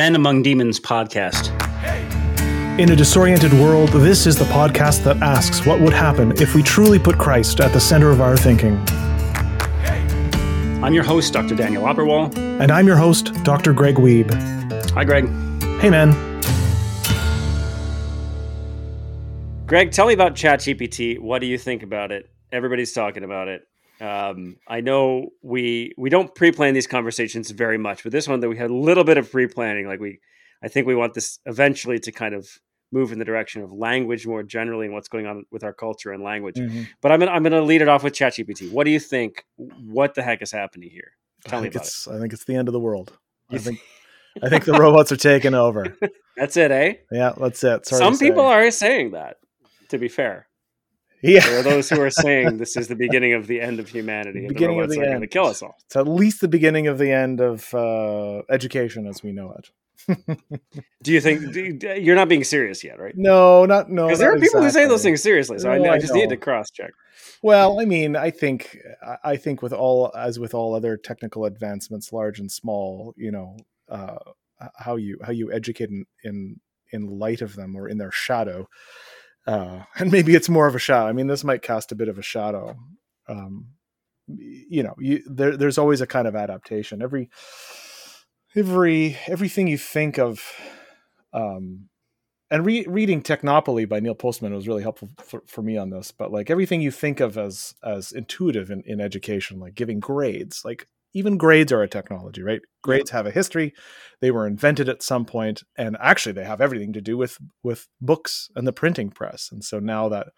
Men Among Demons podcast. In a disoriented world, this is the podcast that asks what would happen if we truly put Christ at the center of our thinking. I'm your host, Dr. Daniel Opperwall. And I'm your host, Dr. Greg Wiebe. Hi, Greg. Hey, man. Greg, tell me about ChatGPT. What do you think about it? Everybody's talking about it. Um, I know we we don't pre-plan these conversations very much, but this one that we had a little bit of pre-planning. Like we, I think we want this eventually to kind of move in the direction of language more generally and what's going on with our culture and language. Mm-hmm. But I'm gonna, I'm going to lead it off with ChatGPT. What do you think? What the heck is happening here? Tell me about it's, it. I think it's the end of the world. You I think I think the robots are taking over. That's it, eh? Yeah, that's it. Some people are saying that. To be fair. Yeah. There are those who are saying this is the beginning of the end of humanity. beginning the of the end. to kill us all. It's at least the beginning of the end of uh, education as we know it. do you think do you, you're not being serious yet, right? No, not no. Because there are people exactly. who say those things seriously, so no, I, I, just need to cross check. Well, I mean, I think I think with all as with all other technical advancements, large and small, you know, uh, how you how you educate in, in in light of them or in their shadow uh, and maybe it's more of a shadow. I mean, this might cast a bit of a shadow. Um, you know, you, there, there's always a kind of adaptation. Every, every, everything you think of, um, and re- reading Technopoly by Neil Postman was really helpful for, for me on this. But like everything you think of as as intuitive in, in education, like giving grades, like even grades are a technology, right? Grades have a history. They were invented at some point, and actually, they have everything to do with with books and the printing press. And so now that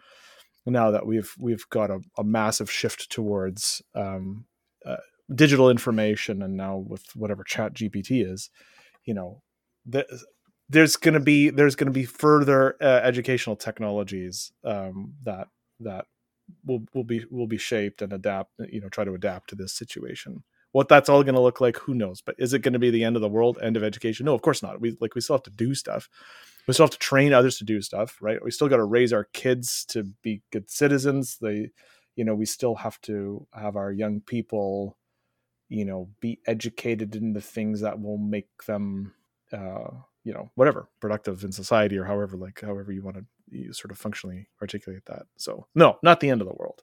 now that we've we've got a, a massive shift towards um, uh, digital information, and now with whatever Chat GPT is, you know, the, there's going to be there's going to be further uh, educational technologies um, that that will will be will be shaped and adapt you know try to adapt to this situation what that's all going to look like, who knows? But is it going to be the end of the world, end of education? No, of course not. We like we still have to do stuff. We still have to train others to do stuff, right? We still got to raise our kids to be good citizens. They, you know, we still have to have our young people, you know, be educated in the things that will make them, uh, you know, whatever productive in society or however, like however you want to sort of functionally articulate that. So no, not the end of the world.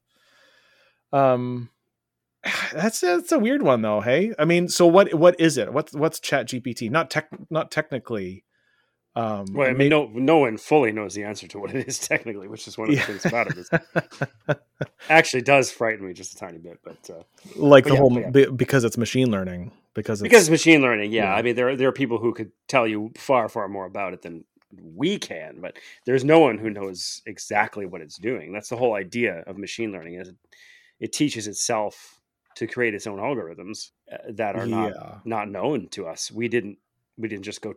Um, that's that's a weird one though. Hey, I mean, so what what is it? What's what's Chat GPT? Not tech, not technically. Um, well, I mean, no, no one fully knows the answer to what it is technically, which is one of the yeah. things about it. Is actually does frighten me just a tiny bit, but uh, like but the yeah, whole yeah. because it's machine learning because it's, because it's machine learning. Yeah. I mean, there there are people who could tell you far far more about it than we can, but there's no one who knows exactly what it's doing. That's the whole idea of machine learning is it, it teaches itself to create its own algorithms uh, that are not yeah. not known to us. We didn't we didn't just go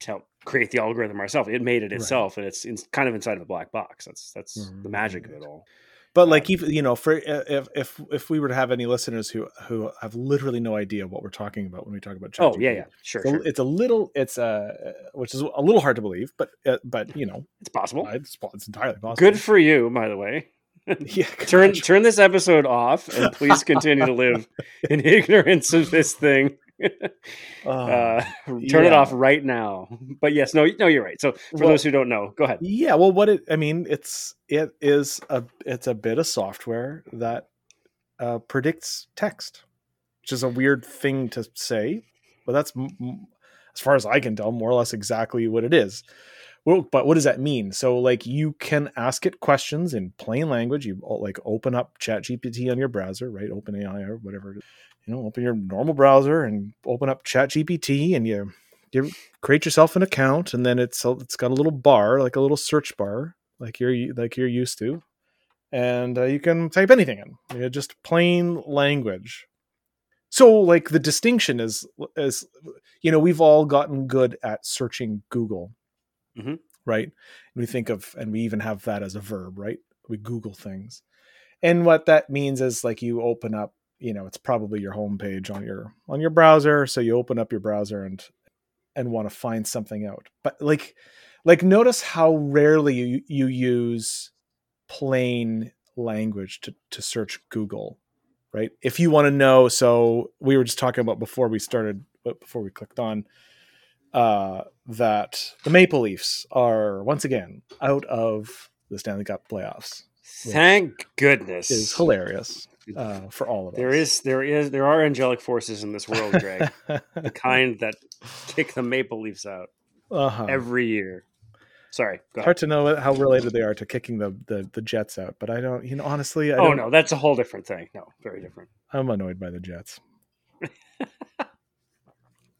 tell create the algorithm ourselves. It made it itself, right. and it's, it's kind of inside of a black box. That's that's mm-hmm. the magic of it all. But like even you know, for uh, if if if we were to have any listeners who who have literally no idea what we're talking about when we talk about ChatGPT, oh yeah yeah sure so sure. it's a little it's a uh, which is a little hard to believe, but uh, but you know it's possible. It's, it's entirely possible. Good for you, by the way. Yeah, turn turn this episode off and please continue to live in ignorance of this thing. uh, uh, turn yeah. it off right now. But yes, no, no, you're right. So for well, those who don't know, go ahead. Yeah, well, what it, I mean, it's it is a it's a bit of software that uh, predicts text, which is a weird thing to say, but that's as far as I can tell, more or less exactly what it is well, but what does that mean? So like you can ask it questions in plain language. You like open up Chat GPT on your browser, right? Open AI or whatever. You know, open your normal browser and open up Chat GPT and you you create yourself an account and then it's it's got a little bar, like a little search bar, like you're like you're used to, and uh, you can type anything in, you know, just plain language. So like the distinction is is you know we've all gotten good at searching Google mm-hmm. right? And we think of, and we even have that as a verb, right? We Google things. And what that means is like you open up, you know, it's probably your homepage on your on your browser. So you open up your browser and and want to find something out. But like like notice how rarely you, you use plain language to, to search Google, right? If you want to know, so we were just talking about before we started, before we clicked on, uh, that the Maple Leafs are once again out of the Stanley Cup playoffs. Thank goodness. Is hilarious uh, for all of there us. There is, there is, there are angelic forces in this world, Greg. the kind that kick the Maple Leafs out uh-huh. every year. Sorry, hard to know how related they are to kicking the, the, the Jets out, but I don't. You know, honestly, I oh no, that's a whole different thing. No, very different. I'm annoyed by the Jets,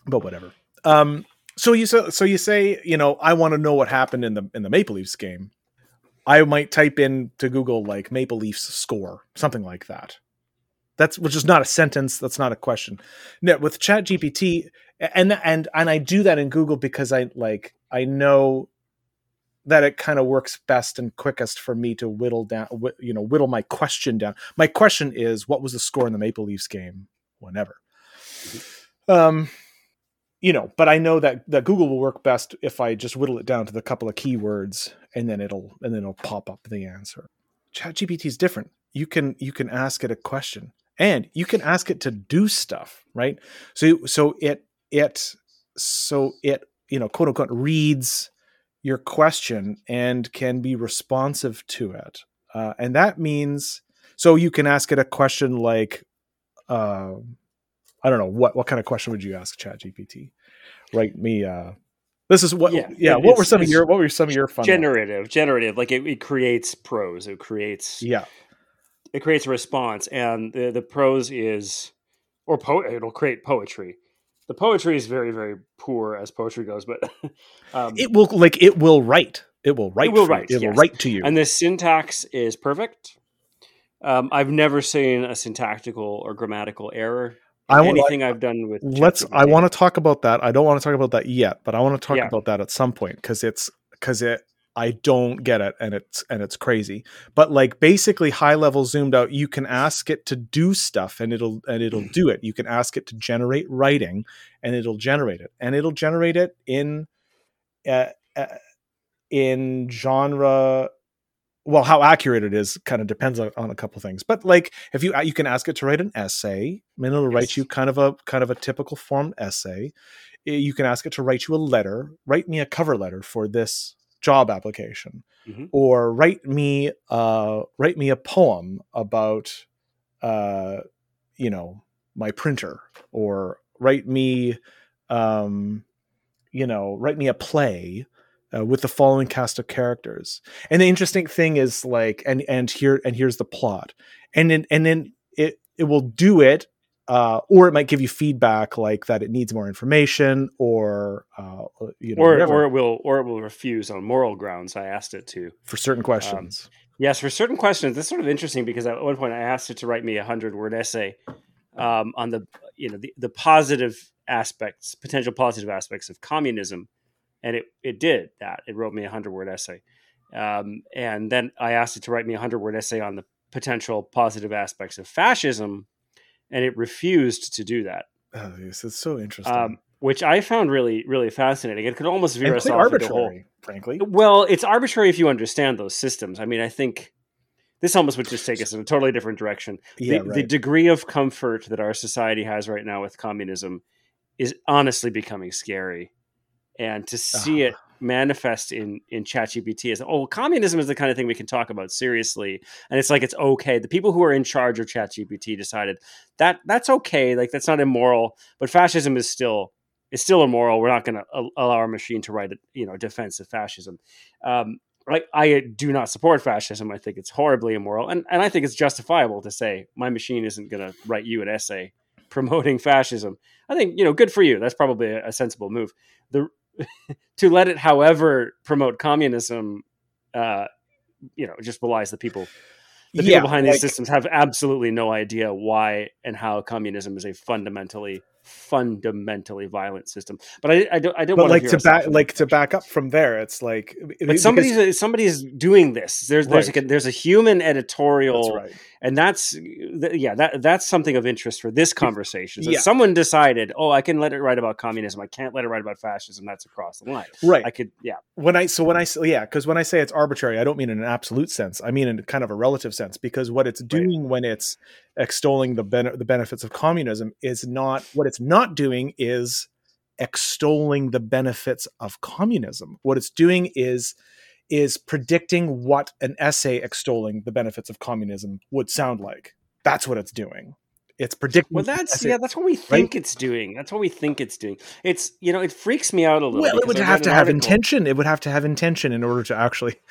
but whatever. Um, so you so, so you say you know I want to know what happened in the in the Maple Leafs game. I might type in to Google like Maple Leafs score, something like that. That's which is not a sentence. That's not a question. No, with Chat GPT, and and and I do that in Google because I like I know that it kind of works best and quickest for me to whittle down, you know, whittle my question down. My question is, what was the score in the Maple Leafs game? Whenever. Mm-hmm. Um, you know, but I know that that Google will work best if I just whittle it down to the couple of keywords and then it'll and then it'll pop up the answer. ChatGPT is different. You can you can ask it a question and you can ask it to do stuff, right? So so it it so it you know quote unquote reads your question and can be responsive to it, uh, and that means so you can ask it a question like. Uh, I don't know what what kind of question would you ask ChatGPT? Write me. Uh, this is what. Yeah. yeah what were some of your What were some of your fun? Generative. Ones? Generative. Like it, it creates prose. It creates. Yeah. It creates a response, and the the prose is, or po- it'll create poetry. The poetry is very very poor as poetry goes, but um, it will like it will write. It will write. It will write. It yes. will write to you, and the syntax is perfect. Um, I've never seen a syntactical or grammatical error I anything I, have done with let's i want to talk about that. I don't want to talk about that yet but i want to talk yeah. about that at some point because it's because it i don't get it and it's and it's crazy. But like basically high level zoomed out you can ask it to do stuff and it'll and it'll mm. do it. You can ask it to generate writing and it'll generate it. And it'll generate it in uh, uh, in genre well how accurate it is kind of depends on, on a couple things but like if you you can ask it to write an essay and it'll yes. write you kind of a kind of a typical form essay you can ask it to write you a letter write me a cover letter for this job application mm-hmm. or write me uh write me a poem about uh you know my printer or write me um you know write me a play uh, with the following cast of characters. And the interesting thing is like, and and here and here's the plot, and then and then it it will do it, uh, or it might give you feedback like that it needs more information, or uh, you know, or whatever. or it will or it will refuse on moral grounds. I asked it to for certain questions. Um, yes, for certain questions. This is sort of interesting because at one point I asked it to write me a hundred word essay um, on the you know the, the positive aspects, potential positive aspects of communism and it it did that. It wrote me a hundred word essay, um, and then I asked it to write me a hundred word essay on the potential positive aspects of fascism, and it refused to do that. Oh, yes, it's so interesting. Um, which I found really, really fascinating. It could almost veer us off arbitrary, whole, frankly. Well, it's arbitrary if you understand those systems. I mean, I think this almost would just take us in a totally different direction. Yeah, the, right. the degree of comfort that our society has right now with communism is honestly becoming scary and to see uh it manifest in in ChatGPT is oh communism is the kind of thing we can talk about seriously. And it's like it's okay. The people who are in charge of ChatGPT decided that that's okay. Like that's not immoral but fascism is still is still immoral. We're not going to allow our machine to write a you know defense of fascism. Um, like I do not support fascism. I think it's horribly immoral. And and I think it's justifiable to say my machine isn't going to write you an essay promoting fascism. I think you know good for you. That's probably a, a sensible move. The to let it, however, promote communism, uh, you know, just belies the people. The people yeah, behind like, these systems have absolutely no idea why and how communism is a fundamentally fundamentally violent system. But I, I don't, I don't. But like to back, like to back up from there, it's like. But somebody's because, somebody's doing this. There's there's right. a, there's a human editorial, that's right. and that's yeah that that's something of interest for this conversation. So yeah. someone decided, oh, I can let it write about communism. I can't let it write about fascism. That's across the line. Right. I could yeah. When I so when I yeah because when I say it's arbitrary, I don't mean in an absolute sense. I mean in kind of a relative sense because what it's doing right. when it's extolling the ben- the benefits of communism is not what it's not doing is extolling the benefits of communism. What it's doing is is predicting what an essay extolling the benefits of communism would sound like. That's what it's doing it's predictable. Well, that's yeah, that's what we think right? it's doing. That's what we think it's doing. It's you know, it freaks me out a little. Bit. Well, it would have to have article. intention. It would have to have intention in order to actually.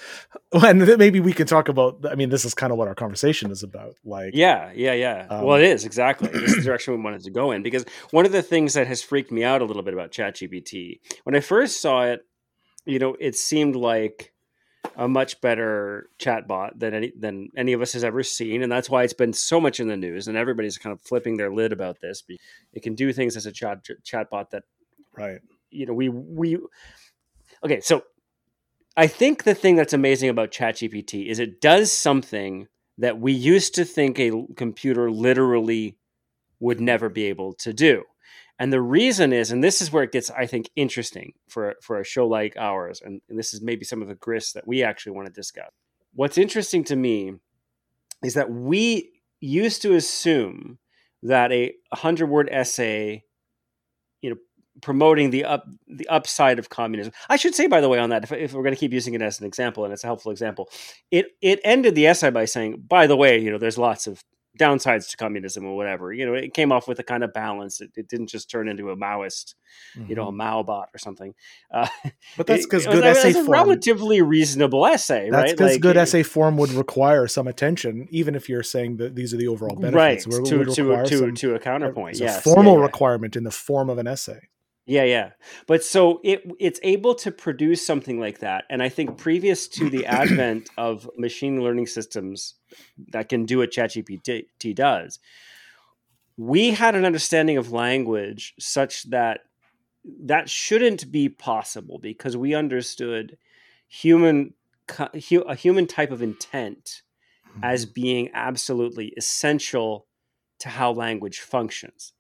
And maybe we can talk about. I mean, this is kind of what our conversation is about. Like, yeah, yeah, yeah. Um, well, it is exactly. this is the direction we wanted to go in because one of the things that has freaked me out a little bit about ChatGPT when I first saw it, you know, it seemed like a much better chatbot than any than any of us has ever seen, and that's why it's been so much in the news. And everybody's kind of flipping their lid about this. Because it can do things as a chat chatbot that, right? You know, we we okay. So I think the thing that's amazing about ChatGPT is it does something that we used to think a computer literally would never be able to do. And the reason is, and this is where it gets, I think, interesting for for a show like ours, and, and this is maybe some of the grist that we actually want to discuss. What's interesting to me is that we used to assume that a hundred word essay, you know, promoting the up the upside of communism. I should say, by the way, on that, if, if we're going to keep using it as an example, and it's a helpful example, it it ended the essay by saying, by the way, you know, there's lots of downsides to communism or whatever. You know, it came off with a kind of balance. It, it didn't just turn into a Maoist, mm-hmm. you know, a mm-hmm. Mao bot or something. Uh, but that's because good essay form, a relatively reasonable essay, that's right? because like, good it, essay form would require some attention, even if you're saying that these are the overall benefits. Right. To, to, to, some, to a counterpoint. Yeah. formal yeah, yeah. requirement in the form of an essay. Yeah, yeah. But so it it's able to produce something like that. And I think previous to the advent of machine learning systems that can do what ChatGPT does, we had an understanding of language such that that shouldn't be possible because we understood human a human type of intent as mm-hmm. being absolutely essential to how language functions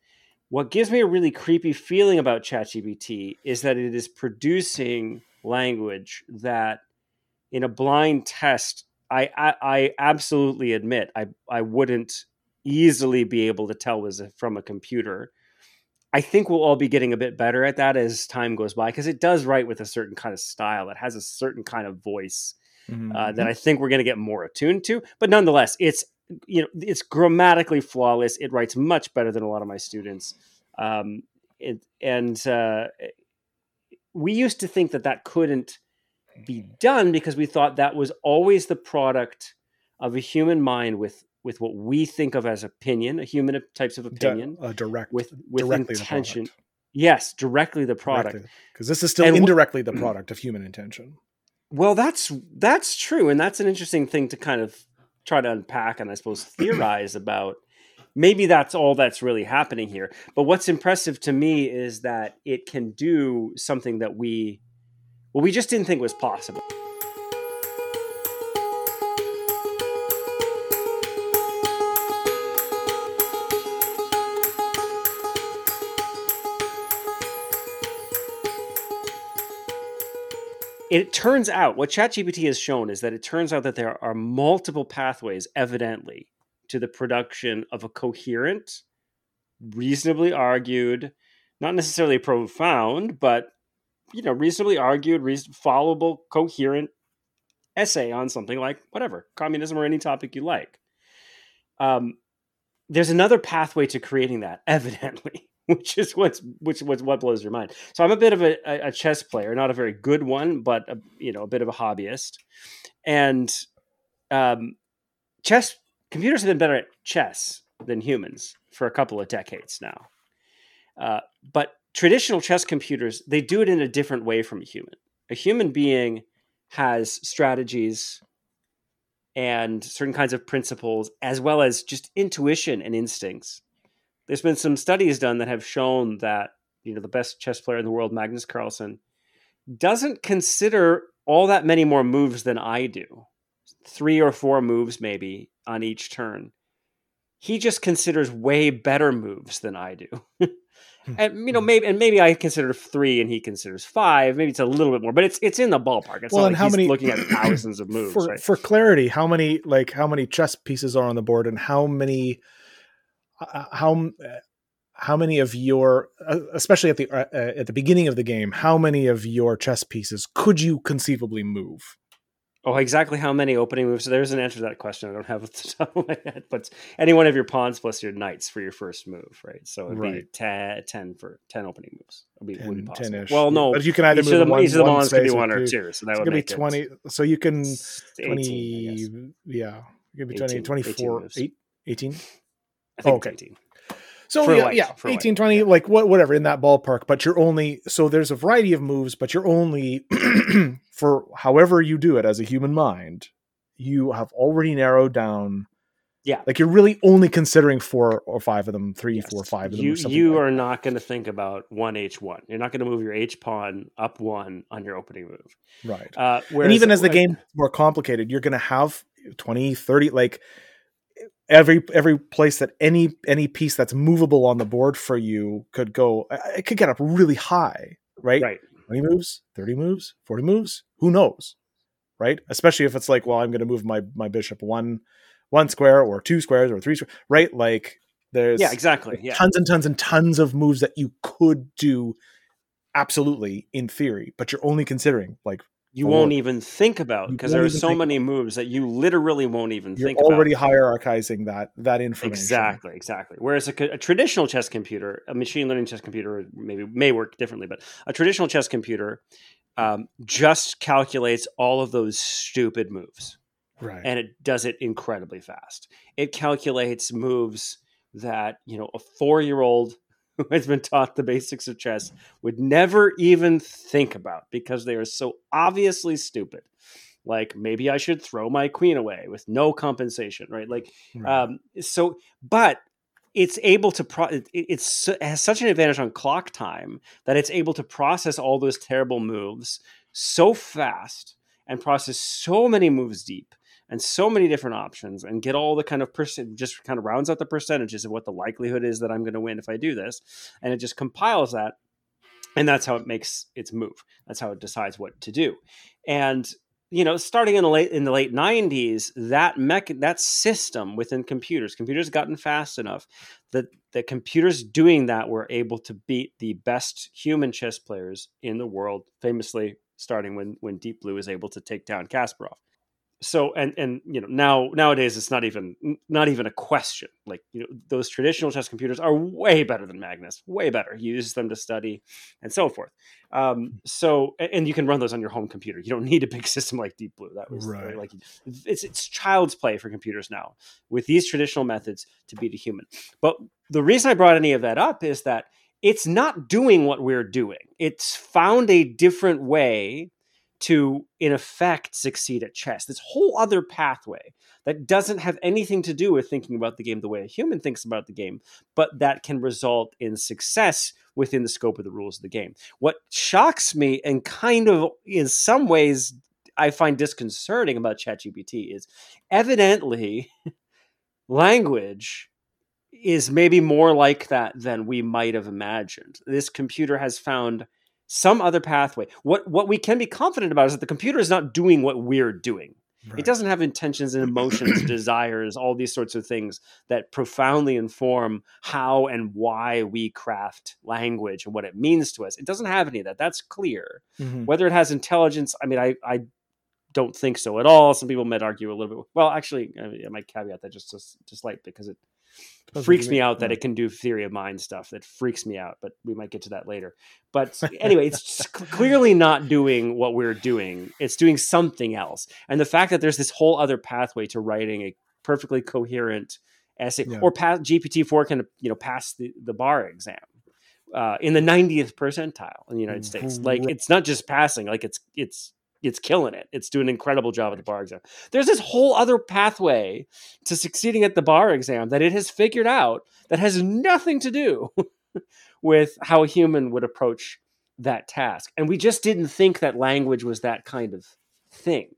what gives me a really creepy feeling about ChatGPT is that it is producing language that, in a blind test, I, I, I absolutely admit I, I wouldn't easily be able to tell was from a computer. I think we'll all be getting a bit better at that as time goes by because it does write with a certain kind of style. It has a certain kind of voice mm-hmm. uh, that I think we're going to get more attuned to. But nonetheless, it's you know it's grammatically flawless it writes much better than a lot of my students um, it, and uh, we used to think that that couldn't be done because we thought that was always the product of a human mind with with what we think of as opinion, a human types of opinion, uh, direct with with intention. Yes, directly the product. Because this is still and indirectly the product of human intention. Well, that's that's true, and that's an interesting thing to kind of try to unpack and I suppose theorize about. Maybe that's all that's really happening here. But what's impressive to me is that it can do something that we well we just didn't think was possible. It turns out what ChatGPT has shown is that it turns out that there are multiple pathways, evidently, to the production of a coherent, reasonably argued, not necessarily profound, but you know, reasonably argued, reason- followable, coherent essay on something like whatever communism or any topic you like. Um, there's another pathway to creating that, evidently which is what's which was what blows your mind. So I'm a bit of a, a chess player, not a very good one, but a, you know a bit of a hobbyist. And um, chess computers have been better at chess than humans for a couple of decades now. Uh, but traditional chess computers they do it in a different way from a human. A human being has strategies and certain kinds of principles as well as just intuition and instincts there's been some studies done that have shown that you know the best chess player in the world, Magnus Carlsen, doesn't consider all that many more moves than I do. Three or four moves maybe on each turn. He just considers way better moves than I do. Hmm. and you know, maybe and maybe I consider three and he considers five. Maybe it's a little bit more, but it's it's in the ballpark. It's well, and like how many looking at thousands of moves. For, right? for clarity, how many like how many chess pieces are on the board and how many how how many of your uh, especially at the uh, uh, at the beginning of the game how many of your chess pieces could you conceivably move Oh, exactly how many opening moves? So there's an answer to that question. I don't have it the top of my head, but any one of your pawns plus your knights for your first move, right? So it'd Right. be 10, 10 for 10 opening moves. Would be, would be 10 possible. 10-ish. Well, no. but you can either Each move of the, one, each of the pawns could be one or two. two. So that would be make it 20 so you can 18, 20 I guess. yeah it could be 20 18 18 24 moves. 18 I think Oh, it's okay. 18. So yeah, white, yeah for white, 18, 20, yeah. like what, whatever in that ballpark. But you're only so there's a variety of moves, but you're only for however you do it as a human mind, you have already narrowed down. Yeah. like you're really only considering four or five of them, three, Yes. four, five of them. You you like are not going to think about one H one. You're not going to move your H pawn up one on your opening move. right. Uh, and even as the uh, game more complicated, you're going to have 20, 30, like every every place that any any piece that's movable on the board for you could go. It could get up really high, right? right, 20 moves, 30 moves, 40 moves, who knows? Right? Especially if it's like, well, I'm going to move my my bishop one one square or two squares or three squares, right? Like there's yeah, exactly, yeah. tons and tons and tons of moves that you could do absolutely in theory, but you're only considering like You won't even think about because there are so many moves that you literally won't even you're think already about. hierarchizing that that information. Exactly, exactly. Whereas a, a traditional chess computer, a machine learning chess computer, maybe may work differently, but a traditional chess computer um, just calculates all of those stupid moves. Right. and it does it incredibly fast. It calculates moves that you know a four-year-old who has been taught the basics of chess would never even think about because they are so obviously stupid. Like maybe I should throw my queen away with no compensation, right? Like right. um, so, but it's able to pro- it, it's it has such an advantage on clock time that it's able to process all those terrible moves so fast and process so many moves deep and so many different options and get all the kind of percent just kind of rounds out the percentages of what the likelihood is that I'm going to win if I do this and it just compiles that and that's how it makes its move. That's how it decides what to do. And you know starting in the late in the late 90s that mech that system within computers computers gotten fast enough that the computers doing that were able to beat the best human chess players in the world famously starting when when deep blue was able to take down kasparov so and and you know now nowadays it's not even not even a question. Like you know those traditional chess computers are way better than magnus way better. You use them to study and so forth. Um so and you can run those on your home computer. You don't need a big system like deep blue. That was Right. like it's it's child's play for computers now with these traditional methods to beat a human. But the reason i brought any of that up is that it's not doing what we're doing. It's found a different way to in effect succeed at chess. This whole other pathway that doesn't have anything to do with thinking about the game the way a human thinks about the game but that can result in success within the scope of the rules of the game. What shocks me and kind of in some ways i find disconcerting about chatgpt is evidently language is maybe more like that than we might have imagined. This computer has found some other pathway. What what we can be confident about is that the computer is not doing what we're doing. Right. It doesn't have intentions and emotions, desires, all these sorts of things that profoundly inform how and why we craft language and what it means to us. It doesn't have any of that. That's clear. Mhm. Whether it has intelligence, I mean, I I don't think so at all. Some people might argue a little bit. Well, actually, I might caveat that just just, just slight because it Freaks me out that it can do theory of mind stuff. That freaks me out, but we might get to that later. But anyway, it's clearly not doing what we're doing. It's doing something else. And the fact that there's this whole other pathway to writing a perfectly coherent essay, Yeah. or pass, GPT-4 can you know pass the, the bar exam uh, in the 90th percentile in the United States. Like it's not just passing; like it's it's it's killing it. It's doing an incredible job at the bar exam. There's this whole other pathway to succeeding at the bar exam that it has figured out that has nothing to do with how a human would approach that task. And we just didn't think that language was that kind of thing.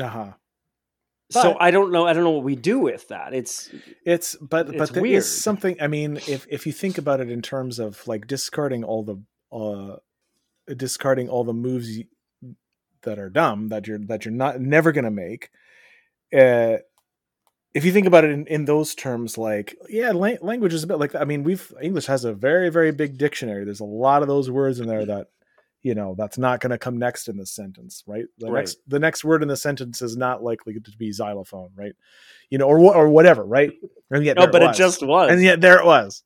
Uh-huh. so I don't know. I don't know what we do with that. It's It's but It's but there is weird. something. I mean, if if you think about it in terms of like discarding all the uh discarding all the moves that are dumb that you're that you're not never gonna make, uh, if you think about it in, in those terms, like yeah, la- language is a bit like. I mean, we've English has a very very big dictionary. There's a lot of those words in there that you know that's not going to come next in the sentence, right? The Right. next the next word in the sentence is not likely to be xylophone, right? You know, or or whatever, right? And yet No, but it was. just was. and yet there it was.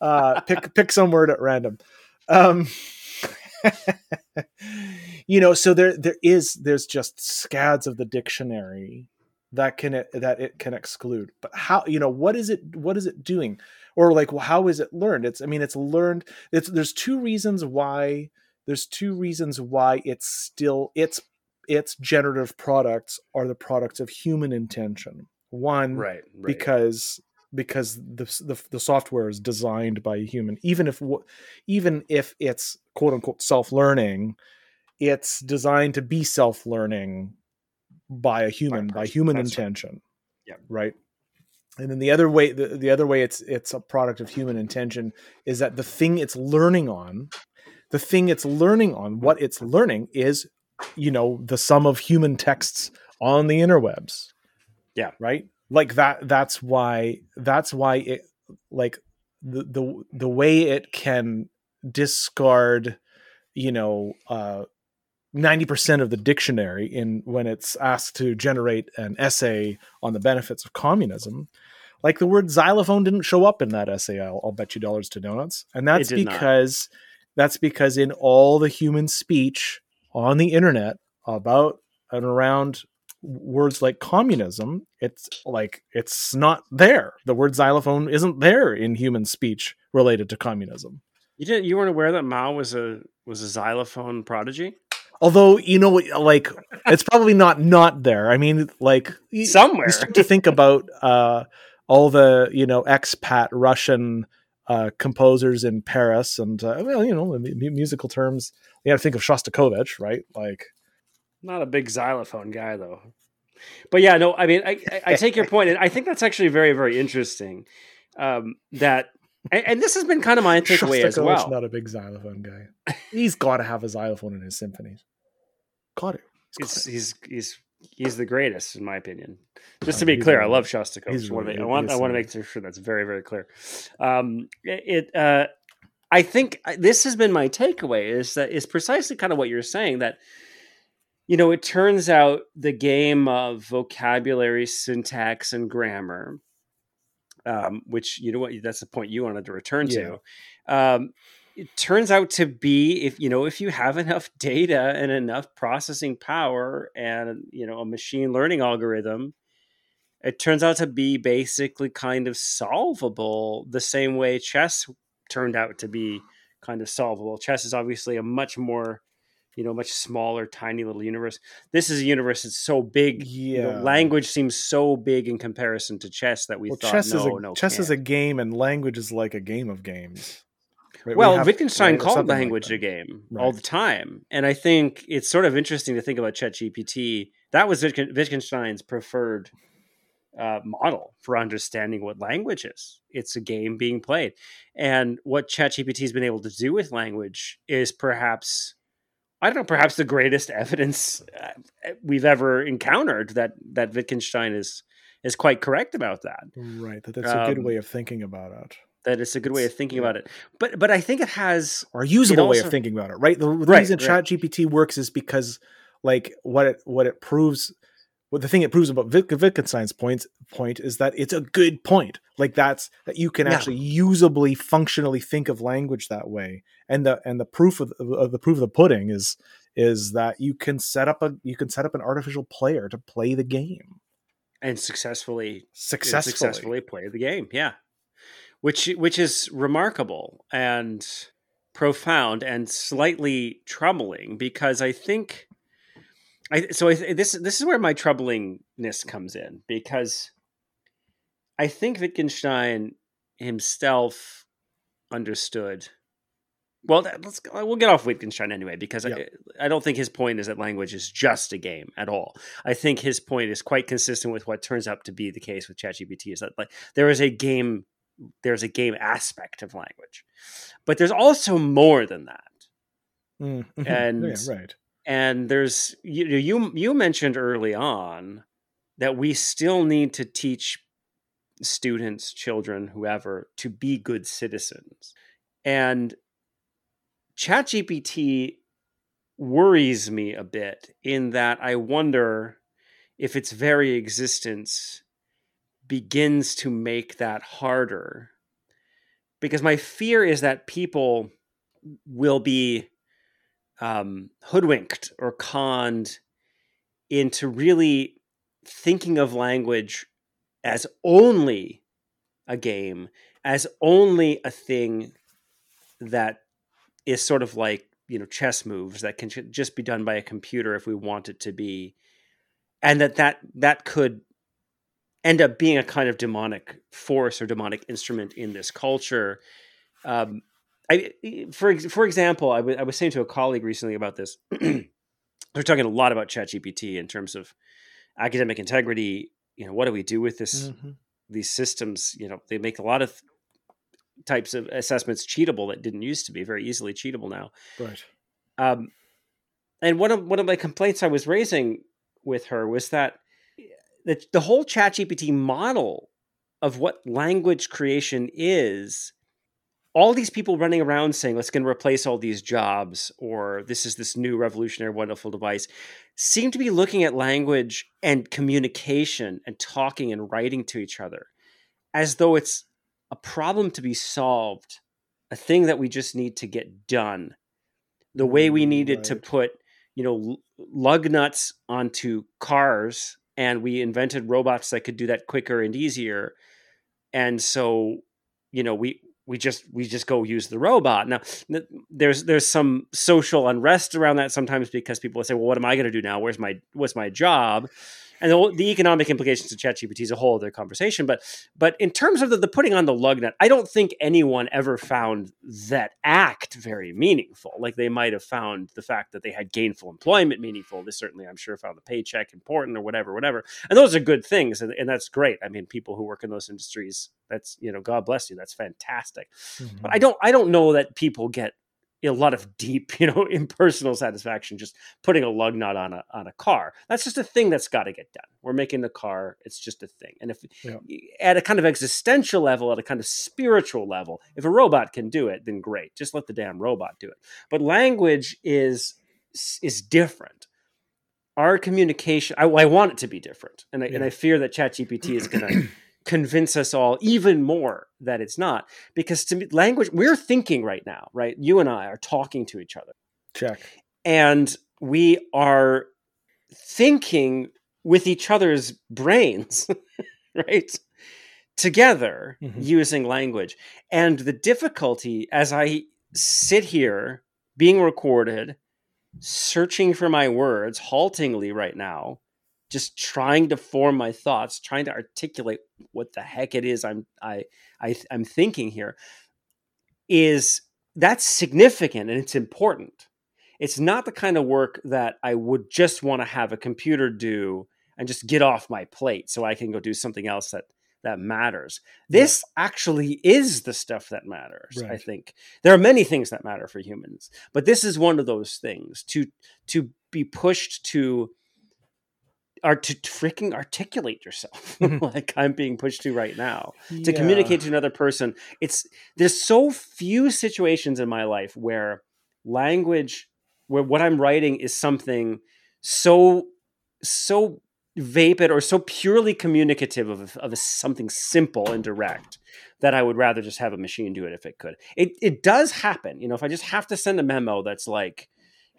Uh, pick pick some word at random. Um, you know, so there there is there's just scads of the dictionary that can that it can exclude. But how you know what is it what is it doing? Or like well, how is it learned? It's I mean it's learned. It's there's two reasons why there's two reasons why it's still its its generative products are the products of human intention. One, right, right. because because the, the the software is designed by a human even if even if it's quote unquote self-learning it's designed to be self-learning by a human by, person. human That's right. intention Yeah. right and then the other way the, the other way it's it's a product of human intention is that the thing it's learning on the thing it's learning on what it's learning is you know the sum of human texts on the interwebs Yeah. right like that that's why that's why it like the the the way it can discard you know uh 90% of the dictionary in when it's asked to generate an essay on the benefits of communism like the word xylophone didn't show up in that essay i'll, I'll bet you dollars to donuts and that's did not. because that's because in all the human speech on the internet about and around words like communism it's like it's not there the word xylophone isn't there in human speech related to communism you didn't. You weren't aware that Mao was a was a xylophone prodigy although you know like it's probably not not there i mean like somewhere. you start to think about uh all the you know expat russian uh composers in paris and uh, well you know in musical terms you got to think of shostakovich right like Not a big xylophone guy though. But yeah, no, I mean, I, I, I take your point, and I think that's actually very, very interesting. Um, that, and, and this has been kind of my takeaway as well. not a big xylophone guy he's got to have a xylophone in his symphonies got it He's, he's he's he's the greatest in my opinion. Just Oh, to be clear, I love Shostakovich. he's I want to really- make, I want, I want to make sure that's very very clear. Um, it uh, I think this has been my takeaway is that is precisely kind of what you're saying that you know it turns out the game of vocabulary, syntax, and grammar, um, which you know what that's the point you wanted to return to. Um, it turns out to be if you know if you have enough data and enough processing power and you know a machine learning algorithm it turns out to be basically kind of solvable the same way chess turned out to be kind of solvable chess is obviously a much more you know much smaller tiny little universe this is a universe that's so big you know, Yeah. language seems so big in comparison to chess that we well, thought chess no is a no chess can't. is a game and language is like a game of games Right? We Well, have- Wittgenstein right, called like language that. a game all the time, and I think it's sort of interesting to think about ChatGPT. That was Wittgenstein's preferred uh, model for understanding what language is. It's a game being played, and what ChatGPT has been able to do with language is perhaps, I don't know, perhaps the greatest evidence uh, we've ever encountered that that Wittgenstein is is quite correct about that right that that's a good Um, way of thinking about it that it's a good way of thinking about it. But but I think it has or a usable way of thinking about it right the, the Right, reason right. chat gpt works is because like what it what it proves what the thing it proves about Witt- wittgenstein's point point is that it's a good point like that's that you can Yeah. actually usably functionally think of language that way and the and the proof of, of the proof of the pudding is is that you can set up a you can set up an artificial player to play the game and successfully successfully, successfully play the game. Yeah, which which is remarkable and profound and slightly troubling because I think I so I, th- this this is where my troublingness comes in because I think Wittgenstein himself understood. Well, that- let's we'll get off Wittgenstein anyway because Yeah. I, I don't think his point is that language is just a game at all. I think his point is quite consistent with what turns out to be the case with ChatGPT. Is that like there is a game, there's a game aspect of language, but there's also more than that. Mm, mhm. And- yeah, right And there's you you you mentioned early on that we still need to teach students, children, whoever, to be good citizens. And ChatGPT worries me a bit in that I wonder if its very existence begins to make that harder. Because my fear is that people will be um, hoodwinked or conned into really thinking of language as only a game, as only a thing that is sort of like you know chess moves that can just be done by a computer if we want it to be, and that that that could end up being a kind of demonic force or demonic instrument in this culture. Um, I, for for example, I, w- I was saying to a colleague recently about this. We're talking a lot about ChatGPT in terms of academic integrity. You know, what do we do with this? Mm-hmm. These systems, you know, they make a lot of types of assessments cheatable that didn't used to be very easily cheatable now. Right. Um, and one of one of my complaints I was raising with her was that the, the whole ChatGPT model of what language creation is all these people running around saying let's going to replace all these jobs or this is this new revolutionary wonderful device seem to be looking at language and communication and talking and writing to each other as though it's a problem to be solved a thing that we just need to get done the way we mm, needed right. to put you know lug nuts onto cars and we invented robots that could do that quicker and easier. And so you know we we just we just go use the robot. Now there's there's some social unrest around that sometimes because people say well what am i going to do now? Where's my what's my job and the, the economic implications of ChatGPT is a whole other conversation. But but in terms of the, the putting on the lug nut, I don't think anyone ever found that act very meaningful. Like they might have found the fact that they had gainful employment meaningful. They certainly, I'm sure, found the paycheck important or whatever, whatever. And those are good things, and, and that's great. I mean, people who work in those industries, that's you know, God bless you, that's fantastic. Mm-hmm. But I don't I don't know that people get a lot of deep, you know, impersonal satisfaction just putting a lug nut on a on a car. That's just a thing that's got to get done. We're making the car; it's just a thing. And if yeah. at a kind of existential level, at a kind of spiritual level, if a robot can do it, then great. Just let the damn robot do it. But language is is different. Our communication, I, I want it to be different, and I, yeah. and I fear that ChatGPT is going to convince us all even more that it's not because to me language we're thinking right now right? You and i are talking to each other. Check. And we are thinking with each other's brains right together mm-hmm. using language. And the difficulty as i sit here being recorded searching for my words haltingly right now just trying to form my thoughts, trying to articulate what the heck it is I'm I, I I'm thinking here is that's significant and it's important. It's not the kind of work that I would just want to have a computer do and just get off my plate so I can go do something else that that matters. This actually is the stuff that matters. Right. I think there are many things that matter for humans, but this is one of those things to to be pushed to are to freaking articulate yourself mm-hmm. like i'm being pushed to right now yeah. to communicate to another person it's there's so few situations in my life where language where what i'm writing is something so so vapid or so purely communicative of, of something simple and direct that I would rather just have a machine do it if it could. It it does happen, you know. If I just have to send a memo that's like,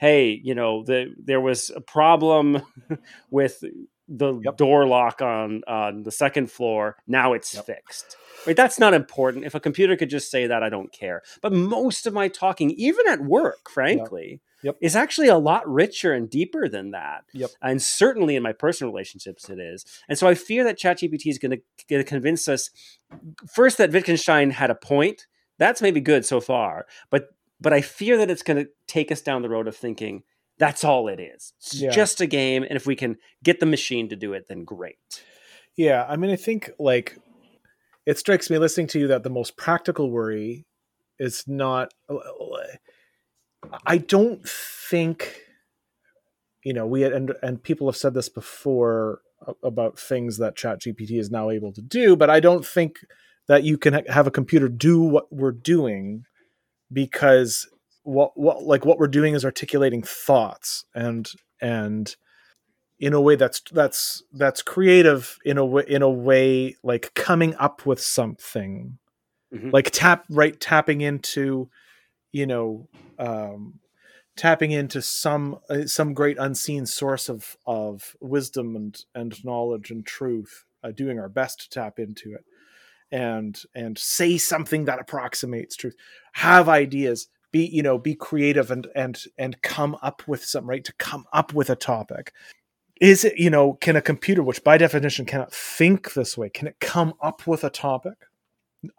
hey, you know, the, there was a problem with the yep. door lock on on the second floor. Now it's yep. fixed. Right? That's not important. If a computer could just say that, I don't care. But most of my talking, even at work, frankly, yep. is actually a lot richer and deeper than that. Yep. And certainly in my personal relationships, it is. And so I fear that ChatGPT is going to convince us first that Wittgenstein had a point. That's maybe good so far, but but I fear that it's going to take us down the road of thinking that's all it is. It's yeah. just a game, and if we can get the machine to do it, then great. Yeah, I mean, I think like it strikes me listening to you that the most practical worry is not. Uh, I don't think you know we had, and and people have said this before about things that ChatGPT is now able to do, but I don't think that you can have a computer do what we're doing because what what like what we're doing is articulating thoughts and and in a way that's that's that's creative in a way in a way like coming up with something mm-hmm. like tap right tapping into you know um tapping into some uh, some great unseen source of of wisdom and and knowledge and truth uh, doing our best to tap into it and and say something that approximates truth. Have ideas. Be you know be creative and and and come up with some right to come up with a topic. Is it you know can a computer which by definition cannot think this way can it come up with a topic?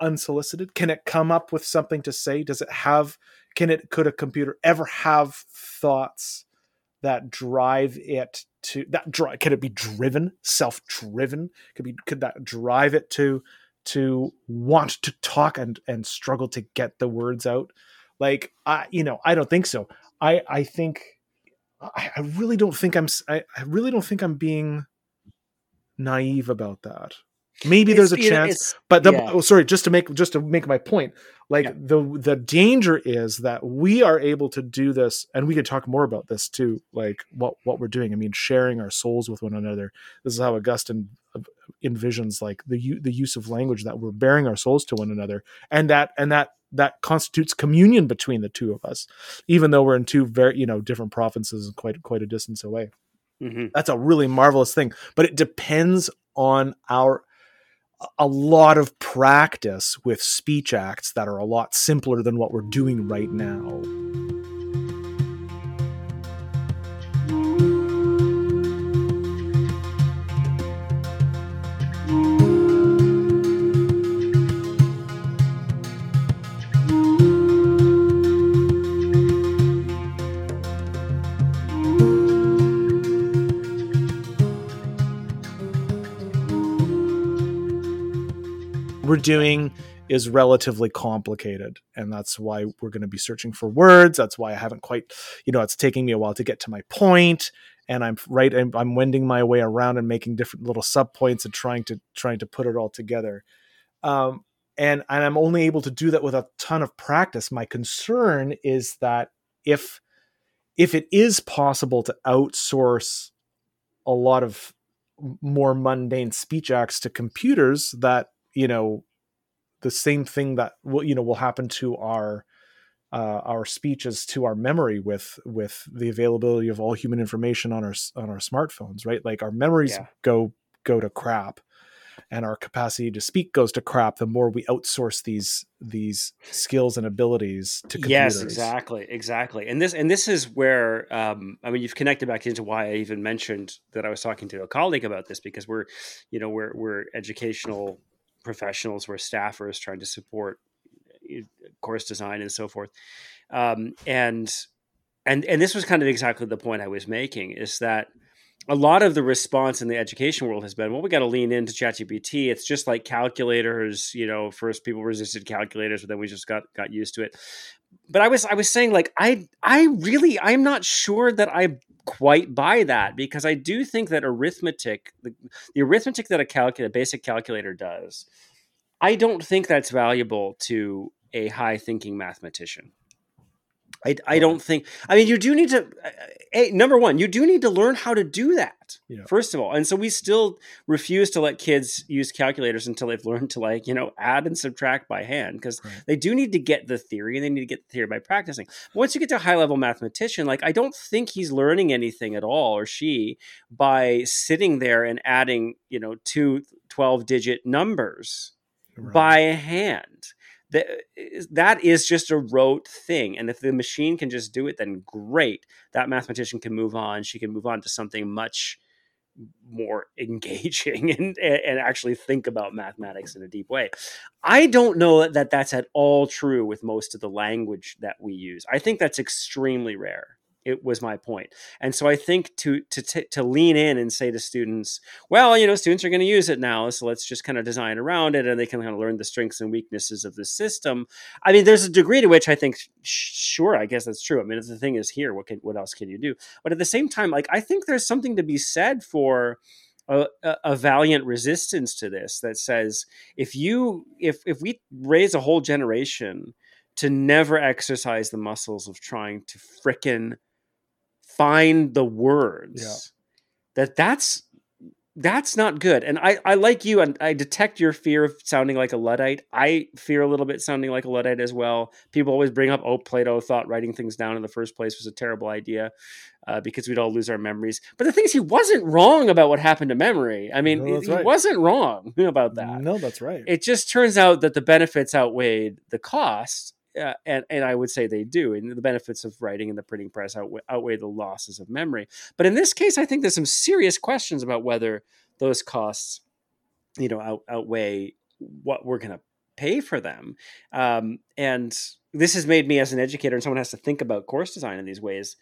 Unsolicited? Can it come up with something to say? Does it have can it could a computer ever have thoughts that drive it to that drive can it be driven self-driven? Could be could that drive it to to want to talk and and struggle to get the words out. Like i you know i don't think so. I i think i, I really don't think i'm I, I really don't think i'm being naive about that maybe there's a chance but the yeah. oh, sorry just to make just to make my point like yeah. the the danger is that we are able to do this and we could talk more about this too like what what we're doing i mean sharing our souls with one another this is how augustine envisions like the the use of language that we're bearing our souls to one another and that and that that constitutes communion between the two of us even though we're in two very you know different provinces and quite quite a distance away mm-hmm. that's a really marvelous thing but it depends on our a lot of practice with speech acts that are a lot simpler than what we're doing right now. Doing is relatively complicated and that's why we're going to be searching for words. That's why i haven't quite you know it's taking me a while to get to my point and i'm right i'm, I'm wending my way around and making different little sub points and trying to trying to put it all together. Um, and and i'm only able to do that with a ton of practice. My concern is that if if it is possible to outsource a lot of more mundane speech acts to computers that you know the same thing that will you know will happen to our uh, our speeches to our memory with with the availability of all human information on our on our smartphones right like our memories yeah. go go to crap and our capacity to speak goes to crap the more we outsource these these skills and abilities to computers. yes exactly exactly and this and this is where um, i mean you've connected back into why i even mentioned that i was talking to a colleague about this because we're you know we're we're educational professionals, we're staffers trying to support eh, course design and so forth. Um, and and and this was kind of exactly the point I was making is that a lot of the response in the education world has been, well, we got to lean into ChatGPT. It's just like calculators, you know. First, people resisted calculators, but then we just got got used to it. But I was I was saying like I I really I'm not sure that I quite buy that because I do think that arithmetic, the, the arithmetic that a basic calculator does, I don't think that's valuable to a high thinking mathematician. I, I don't think. I mean, you do need to. Uh, number one, you do need to learn how to do that yeah. first of all. And so we still refuse to let kids use calculators until they've learned to like you know add and subtract by hand because right. they do need to get the theory and they need to get the theory by practicing. Once you get to a high level mathematician, like I don't think he's learning anything at all or she by sitting there and adding you know two 12 digit numbers right. by hand that that is just a rote thing and if the machine can just do it then great. That mathematician can move on. She can move on to something much more engaging and and actually think about mathematics in a deep way. I don't know that that's at all true with most of the language that we use. I think that's extremely rare it was my point. and so i think to to to lean in and say to students well you know students are going to use it now so let's just kind of design around it and they can kind of learn the strengths and weaknesses of the system. I mean there's a degree to which i think sure i guess that's true. I mean if the thing is here what can what else can you do? But at the same time like i think there's something to be said for a, a, valiant resistance to this that says if you if if we raise a whole generation to never exercise the muscles of trying to frickin' find the words yeah. that that's that's not good. And I, I like you, and I detect your fear of sounding like a Luddite. I fear a little bit sounding like a Luddite as well. People always bring up, oh, Plato thought writing things down in the first place was a terrible idea uh, because we'd all lose our memories. But the thing is, he wasn't wrong about what happened to memory. I mean, no, he right. wasn't wrong about that. No, that's right. It just turns out that the benefits outweighed the cost. Uh, and and I would say they do, and the benefits of writing in the printing press outweigh, outweigh the losses of memory. But in this case, I think there's some serious questions about whether those costs, you know, out, outweigh what we're going to pay for them. Um, and this has made me, as an educator, and someone has to think about course design in these ways,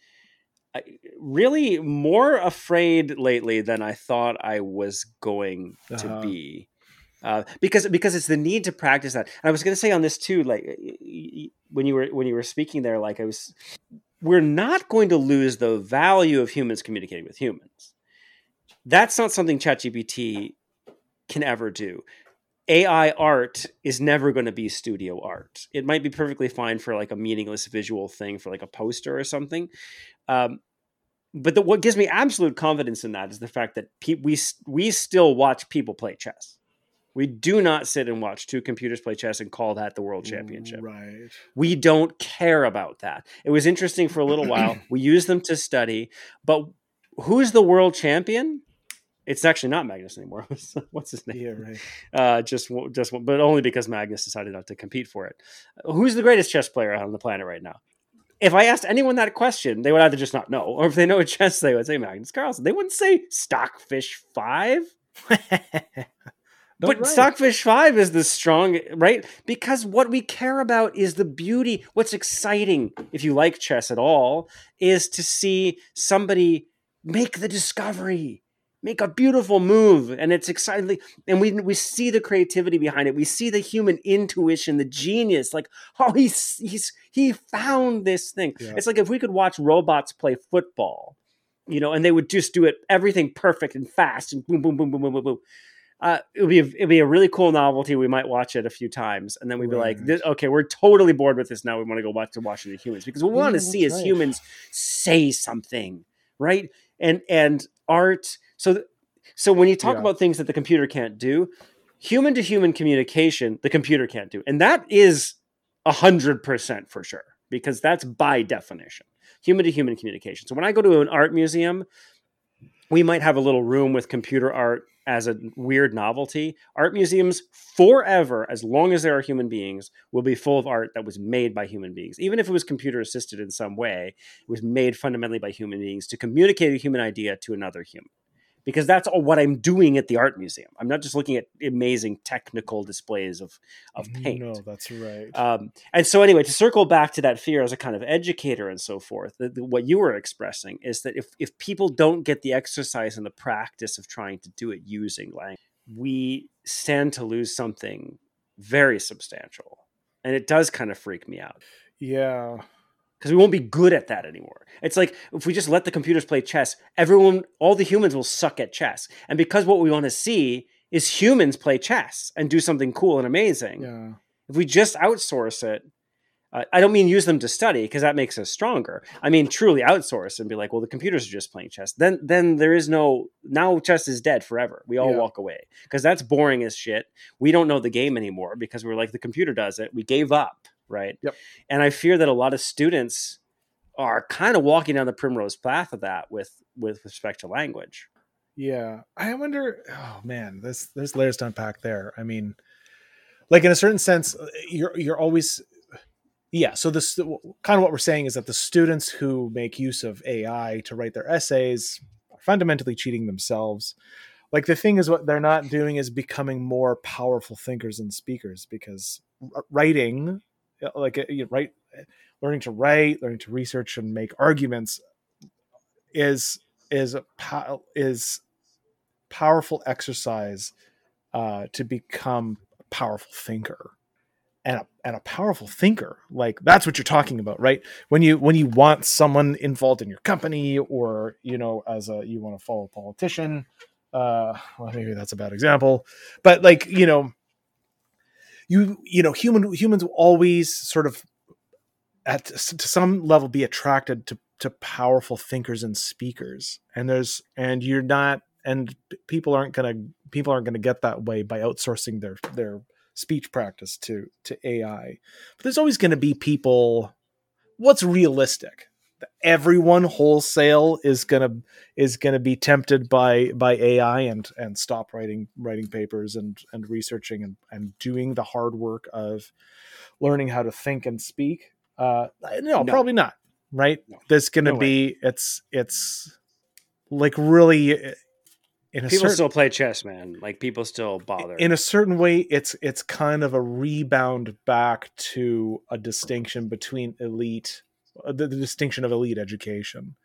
I, really more afraid lately than I thought I was going to uh-huh. be uh, because because it's the need to practice that. And I was going to say on this too, like when you were when you were speaking there, like I was, we're not going to lose the value of humans communicating with humans. That's not something ChatGPT can ever do. AI art is never going to be studio art. It might be perfectly fine for like a meaningless visual thing for like a poster or something. Um, but the, what gives me absolute confidence in that is the fact that pe- we we still watch people play chess. We do not sit and watch two computers play chess and call that the world championship. Right. We don't care about that. It was interesting for a little while. We use them to study, but who's the world champion? It's actually not Magnus anymore. What's his name? Yeah, right. Uh, just, just, but only because Magnus decided not to compete for it. Who's the greatest chess player on the planet right now? If I asked anyone that question, they would either just not know, or if they know chess, they would say Magnus Carlsen. They wouldn't say Stockfish Five. but. Stockfish 5 is the strong, right? Because what we care about is the beauty. What's exciting, if you like chess at all, is to see somebody make the discovery, make a beautiful move. And it's exciting. And we, we see the creativity behind it. We see the human intuition, the genius. Like, oh, he's, he's, he found this thing. Yeah. It's like if we could watch robots play football, you know, and they would just do it everything perfect and fast and boom, boom, boom, boom, boom, boom, boom uh, it would be a, it'd be a really cool novelty. We might watch it a few times, and then we'd be right. like, "Okay, we're totally bored with this now. We want to go back to watching the humans because what we want to see is right. humans say something, right? And and art. So so when you talk yeah. about things that the computer can't do, human to human communication, the computer can't do, and that is a hundred percent for sure because that's by definition human to human communication. So when I go to an art museum, we might have a little room with computer art as a weird novelty. Art museums forever, as long as there are human beings, will be full of art that was made by human beings. Even if it was computer assisted in some way, it was made fundamentally by human beings to communicate a human idea to another human because that's all what I'm doing at the art museum. I'm not just looking at amazing technical displays of of paint. No, that's right. Um, and so, anyway, to circle back to that fear as a kind of educator and so forth, the, the, what you were expressing is that if if people don't get the exercise and the practice of trying to do it using language, we stand to lose something very substantial, and it does kind of freak me out. Yeah because we won't be good at that anymore. It's like if we just let the computers play chess, everyone, all the humans will suck at chess. And because what we want to see is humans play chess and do something cool and amazing. Yeah. If we just outsource it, uh, I don't mean use them to study because that makes us stronger. I mean truly outsource and be like, well, the computers are just playing chess. Then, then there is no now chess is dead forever. We all yeah. walk away because that's boring as shit. We don't know the game anymore because we're like the computer does it. We gave up right? Yep. And I fear that a lot of students are kind of walking down the primrose path of that with with respect to language. Yeah, I wonder. Oh man, this there's layers to unpack there. I mean, like in a certain sense, uh, you're you're always yeah. So this kind of what we're saying is that the students who make use of AI to write their essays are fundamentally cheating themselves. Like the thing is, what they're not doing is becoming more powerful thinkers and speakers because writing like uh, you write learning to write learning to research and make arguments is is is powerful exercise uh, to become a powerful thinker and a, and a powerful thinker. Like that's what you're talking about right? When you when you want someone involved in your company or you know as a you want to follow a politician uh well maybe that's a bad example but like you know you you know human humans will always sort of at to some level be attracted to to powerful thinkers and speakers. And there's and you're not and people aren't going to people aren't going to get that way by outsourcing their their speech practice to to AI but there's always going to be people what's realistic everyone wholesale is gonna is gonna be tempted by by AI and and stop writing writing papers and and researching and and doing the hard work of learning how to think and speak. Uh, no, no. probably not. Right? No. There's gonna no be it's it's like really uh, in people certain, still play chess, man. Like people still bother. In a certain way, it's it's kind of a rebound back to a distinction between elite the, the distinction of elite education.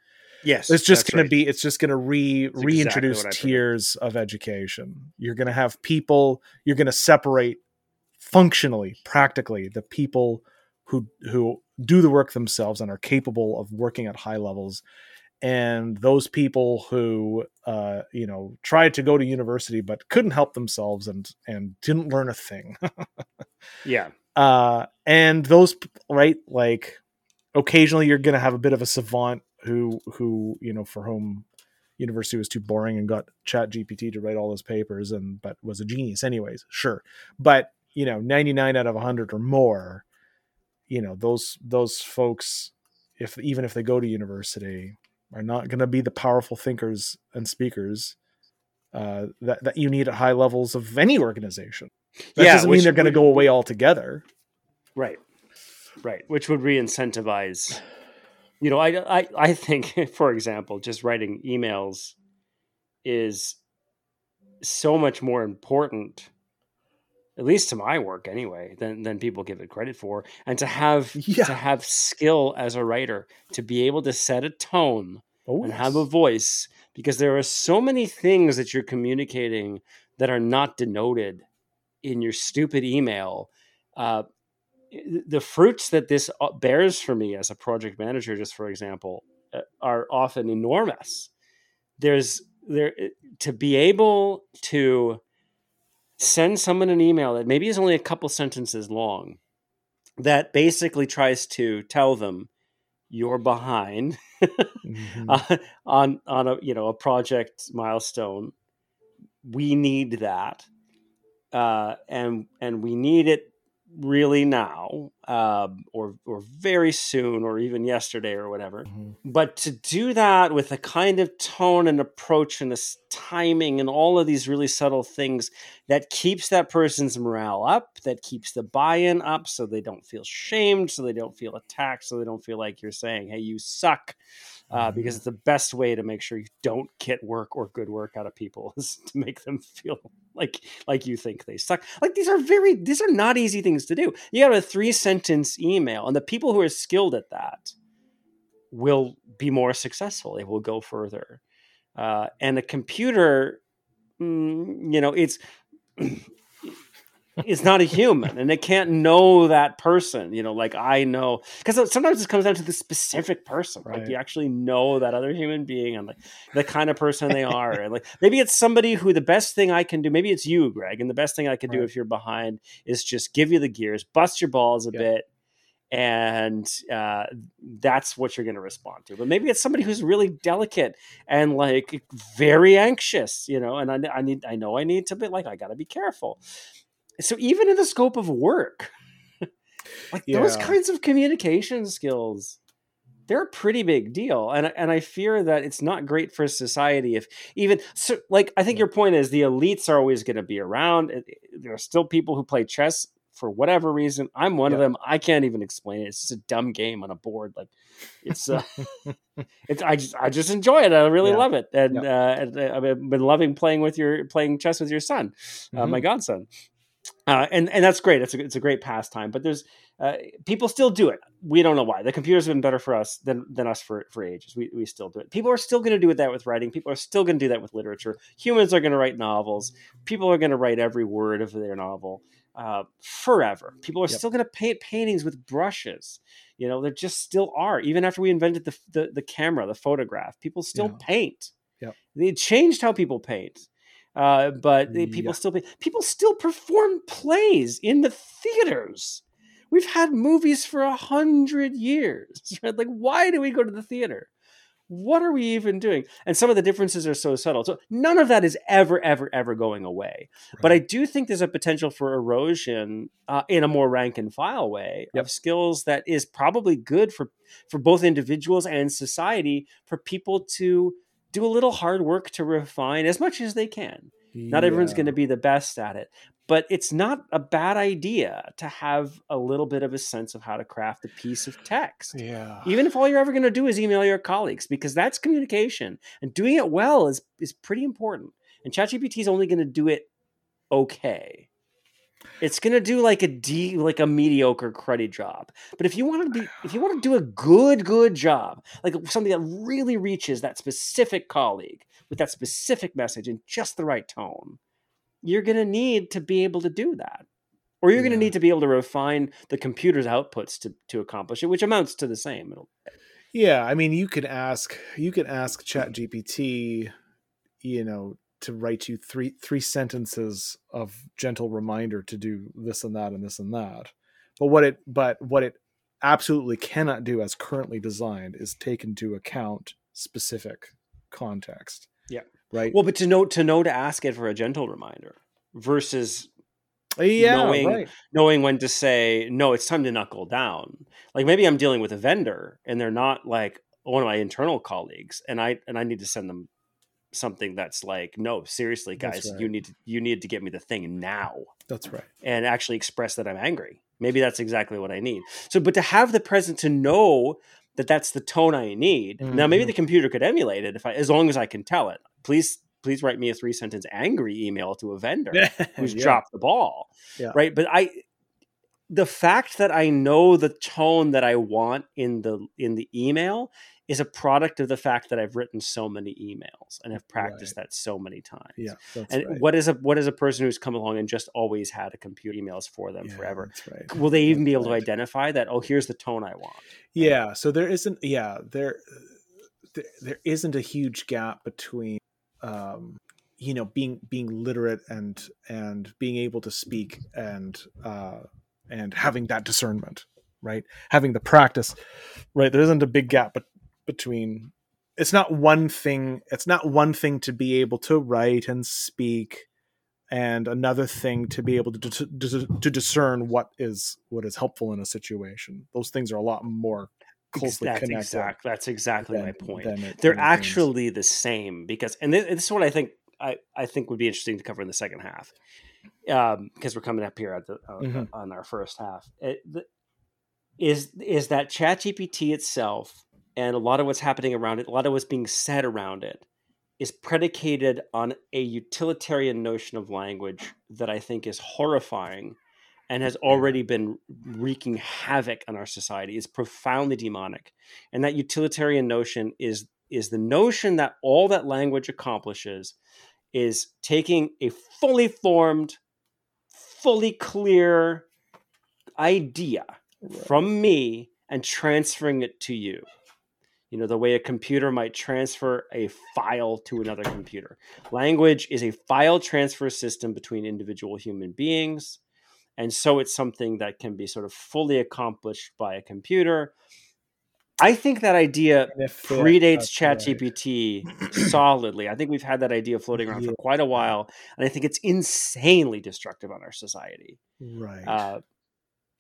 Yes, it's just going right. to be. It's just going to re reintroduce exactly tiers of education. You're going to have people. You're going to separate functionally, practically, the people who who do the work themselves and are capable of working at high levels, and those people who uh, you know tried to go to university but couldn't help themselves and and didn't learn a thing. yeah. Uh, and those right like occasionally you're going to have a bit of a savant who who you know for whom university was too boring and got chat gpt to write all those papers and but was a genius anyways sure. But you know 99 out of 100 or more you know those those folks if even if they go to university are not going to be the powerful thinkers and speakers uh, that, that you need at high levels of any organization. That yeah, doesn't mean they're going to go away altogether. Right right which would re-incentivize you know i i, I think for example just writing emails is so much more important at least to my work anyway than than people give it credit for and to have yeah. to have skill as a writer to be able to set a tone oh, and yes. have a voice because there are so many things that you're communicating that are not denoted in your stupid email uh, the fruits that this uh, bears for me as a project manager, just for example, uh, are often enormous. There's there uh, to be able to send someone an email that maybe is only a couple sentences long that basically tries to tell them you're behind mm-hmm. on on a you know a project milestone we need that uh, and and we need it really now um, or or very soon or even yesterday or whatever mm-hmm. but to do that with a kind of tone and approach and this timing and all of these really subtle things that keeps that person's morale up that keeps the buy-in up so they don't feel shamed so they don't feel attacked so they don't feel like you're saying hey you suck uh, because mm-hmm. it's the best way to make sure you don't get work or good work out of people is to make them feel like like you think they suck. Like these are very these are not easy things to do. You have a three sentence email, and the people who are skilled at that will be more successful. They will go further. Uh, and a computer, mm, you know, it's is not a human and it can't know that person you know like i know because sometimes it comes down to the specific person right. like you actually know that other human being and like the kind of person they are and like maybe it's somebody who the best thing i can do maybe it's you greg and the best thing i can right. do if you're behind is just give you the gears bust your balls a yeah. bit and uh, that's what you're going to respond to. But maybe it's somebody who's really delicate and like very anxious, you know. And I, I need, I know, I need to be like, I got to be careful so even in the scope of work like yeah. those kinds of communication skills they're a pretty big deal. And and i fear that it's not great for society if even so like i think your point is the elites are always going to be around. There are still people who play chess for whatever reason. I'm one yeah. of them. I can't even explain it. It's just a dumb game on a board. Like it's uh, it's i just i just enjoy it. I really yeah. love it. And, uh, and uh, i've been loving playing with your playing chess with your son mm-hmm. uh, my godson uh, and and that's great. It's a it's a great pastime. But there's uh, people still do it. We don't know why. The computers have been better for us than than us for for ages. We we still do it. People are still going to do it that with writing. People are still going to do that with literature. Humans are going to write novels. People are going to write every word of their novel uh, forever. People are yep. still going to paint paintings with brushes. You know, there just still are. Even after we invented the the, the camera, the photograph, people still yeah. paint. Yeah, It changed how people paint Uh, but people still people still perform plays in the theaters. We've had movies for a hundred years. Right? Like, why do we go to the theater? What are we even doing? And some of the differences are so subtle. So none of that is ever, ever, ever going away. But I do think there's a potential for erosion uh, in a more rank and file way Yep. of skills that is probably good for for both individuals and society for people to do a little hard work to refine as much as they can. Not everyone's going to be the best at it, but it's not a bad idea to have a little bit of a sense of how to craft a piece of text. Yeah. Even if all you're ever going to do is email your colleagues, because that's communication and doing it well is is pretty important. And ChatGPT is only going to do it okay. It's going to do like a D, like a mediocre, cruddy job. But if you want to be, if you want to do a good, good job, like something that really reaches that specific colleague with that specific message in just the right tone, you're going to need to be able to do that. Or you're gonna need to be able to refine the computer's outputs to, to accomplish it, which amounts to the same. It'll, Yeah, I mean, you could ask you could ask ChatGPT, you know, to write you three three sentences of gentle reminder to do this and that and this and that. But what it but what it absolutely cannot do as currently designed is take into account specific context. Yeah. Right. well, but to know to know to ask it for a gentle reminder versus yeah. knowing- right. knowing when to say no it's time to knuckle down like maybe i'm dealing with a vendor and they're not like one of my internal colleagues and i and i need to send them something that's like no seriously guys right. you need to you need to get me the thing now That's right. and actually express that i'm angry maybe that's exactly what i need so but to have the present to know that that's the tone i need now maybe Mhm. the computer could emulate it if i as long as i can tell it please please write me a three sentence angry email to a vendor who's Yeah. dropped the ball. Yeah. Right. But I the fact that I know the tone that I want in the in the email is a product of the fact that I've written so many emails and have practiced that so many times. Yeah. And right. what is a what is a person who's come along and just always had to compute emails for them Yeah, forever? That's right. Will they even That's be able right. to identify that? Oh, here's the tone I want. yeah so there isn't yeah there there, there isn't a huge gap between um you know being being literate and and being able to speak and uh and having that discernment right having the practice right there isn't a big gap but between it's not one thing it's not one thing to be able to write and speak and another thing to be able to, to, to, discern what is what is helpful in a situation those things are a lot more closely that's connected exact, that's exactly my point. it- they're than actually the same because and this, this is what i think I, I think would be interesting to cover in the second half um because we're coming up here at the uh, Mhm. on our first half it, the, is is that chat gpt itself and a lot of what's happening around it a lot of what's being said around it is predicated on a utilitarian notion of language that i think is horrifying and has already been wreaking havoc on our society. Is profoundly demonic. And that utilitarian notion is is the notion that all that language accomplishes is taking a fully formed fully clear idea from me and transferring it to you you know the way a computer might transfer a file to another computer language is a file transfer system between individual human beings and so it's something that can be sort of fully accomplished by a computer i think that idea And if the- predates right. ChatGPT solidly. I think we've had that idea floating around Yeah. for quite a while, and I think it's insanely destructive on our society. right Uh,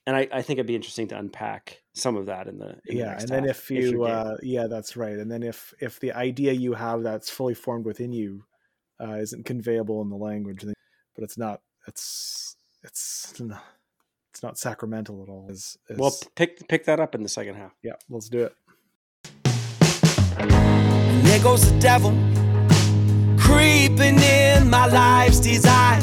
and I, I think it'd be interesting to unpack some of that in the in the yeah next and then half, if you're you game. uh yeah that's right and then if if the idea you have that's fully formed within you uh isn't conveyable in the language then, but it's not it's it's not, it's not sacramental at all is, is well, pick pick that up in the second half. yeah let's do it And there goes the devil creeping in my life's design.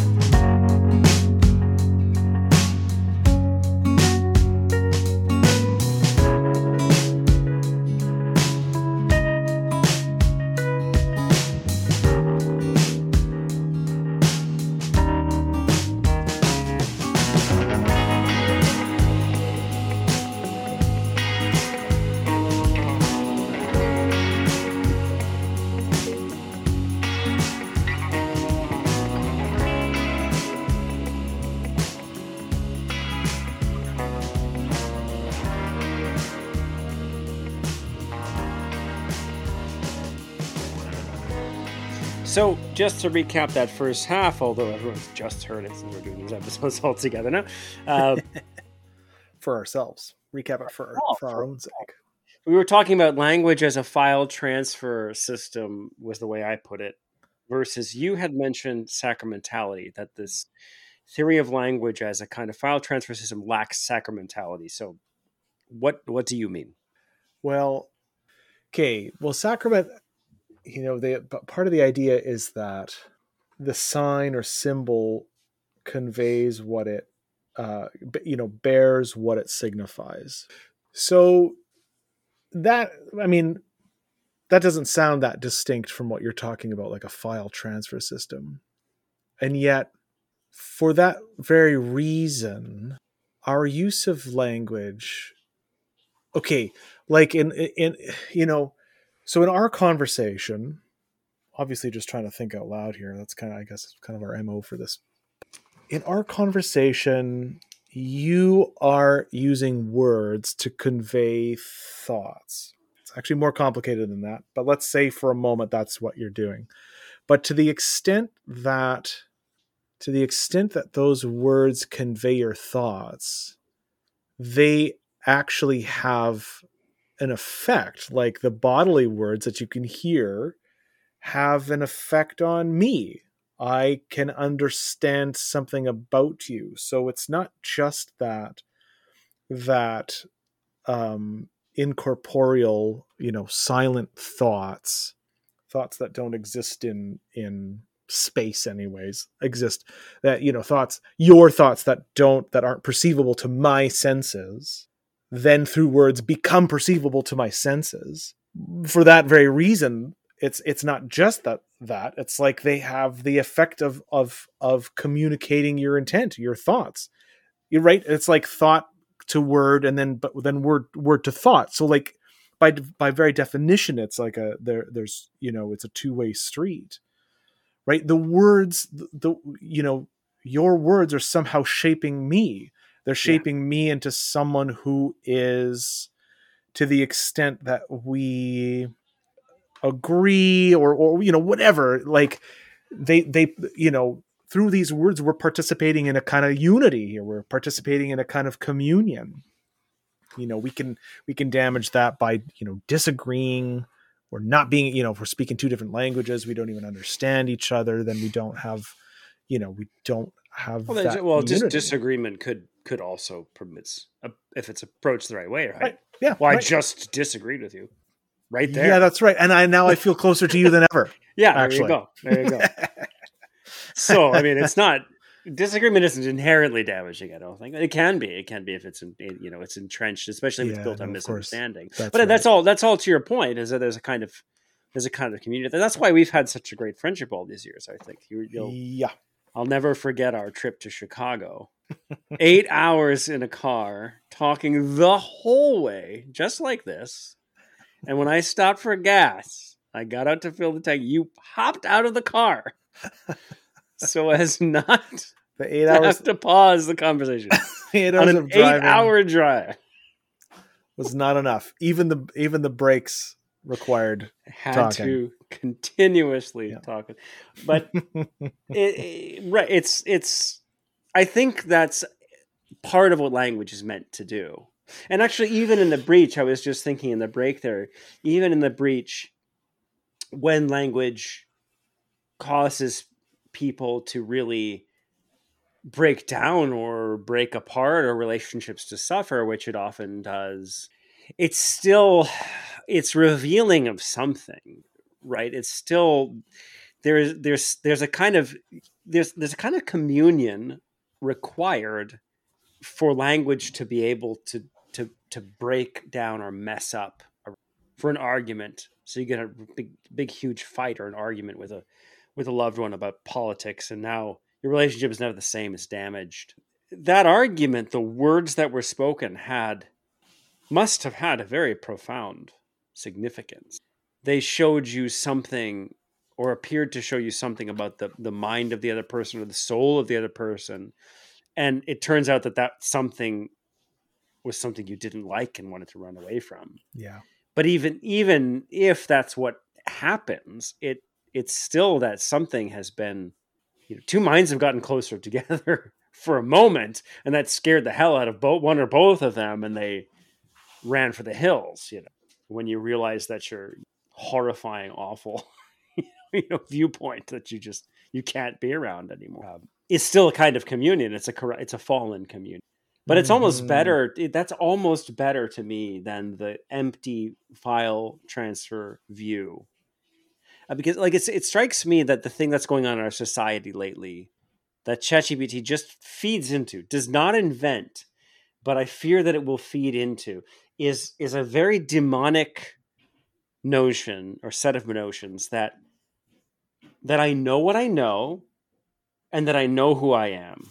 Just to recap that first half, although everyone's just heard it since we're doing these episodes all together now, uh, for ourselves. Recap it for, Oh, for our own sake. we were talking about language as a file transfer system, was the way I put it, versus you had mentioned sacramentality, that this theory of language as a kind of file transfer system lacks sacramentality. So, what what do you mean? Well, okay. Well, sacrament, you know, they but part of the idea is that the sign or symbol conveys what it, uh, you know, bears what it signifies. So that, I mean, that doesn't sound that distinct from what you're talking about, like a file transfer system, and yet, for that very reason, our use of language okay like in in you know so in our conversation obviously just trying to think out loud here that's kind of i guess kind of our mo for this. In our conversation you are using words to convey thoughts. It's actually more complicated than that but let's say for a moment that's what you're doing. But to the extent that to the extent that those words convey your thoughts they actually have an effect like the bodily words that you can hear have an effect on me. I can understand something about you. So it's not just that that um incorporeal you know silent thoughts thoughts that don't exist in in space anyways exist that you know thoughts your thoughts that don't that aren't perceivable to my senses then through words become perceivable to my senses. For that very reason it's it's not just that that it's like they have the effect of of of communicating your intent your thoughts. You're right? It's like thought to word and then but then word word to thought. So like by by very definition it's like a there there's you know it's a two-way street. Right? The words the, the you know your words are somehow shaping me they're shaping me into someone who is to the extent that we agree or or you know whatever like they they you know through these words we're participating in a kind of unity here. We're participating in a kind of communion. You know we can we can damage that by you know disagreeing or not being you know if we're speaking two different languages we don't even understand each other then we don't have you know we don't have Well, that well dis- disagreement could could also permits uh, if it's approached the right way, right? Right. yeah Well, I just disagreed with you, right there. yeah that's right and i now i feel closer to you than ever yeah. There actually. you go. There you go. so I mean, it's not disagreement isn't inherently damaging. I don't think it can be. It can be if it's in, you know it's entrenched, especially if Yeah, it's built on misunderstanding. That's but that's all. That's all to your point. Is that there's a kind of there's a kind of community. That's why we've had such a great friendship all these years. I think you, you'll. yeah I'll never forget our trip to Chicago. Eight hours in a car, talking the whole way, just like this. And when I stopped for gas, I got out to fill the tank. You hopped out of the car so as not the eight to hours to pause the conversation eight on an of driving eight-hour drive. was not enough even the even the breaks required Had Talking. to continuously Yeah. talking, but it, it- right it's it's i think that's part of what language is meant to do. And actually even in the breach i was just thinking in the break there even in the breach when language causes people to really break down or break apart or relationships to suffer which it often does it's still it's revealing of something right? It's still there's there's there's a kind of there's there's a kind of communion required for language to be able to to to break down or mess up for an argument. So you get a big big huge fight or an argument with a with a loved one about politics and now your relationship is never the same it's damaged. That argument the words that were spoken had must have had a very profound significance. They showed you something or appeared to show you something about the, the mind of the other person or the soul of the other person. And it turns out that that something was something you didn't like and wanted to run away from. Yeah. But even even if that's what happens it it's still that something has been you know, two minds have gotten closer together for a moment and that scared the hell out of both one or both of them and they ran for the hills you know. When you realize that you're horrifying awful you know viewpoint that you just you can't be around anymore. Um, it's still a kind of communion. It's a it's a fallen communion. But it's almost Mhm. better it- that's almost better to me than the empty file transfer view. Uh, because like it's it strikes me that the thing that's going on in our society lately that ChatGPT just feeds into does not invent but I fear that it will feed into is is a very demonic notion or set of notions that that I know what I know and that I know who I am.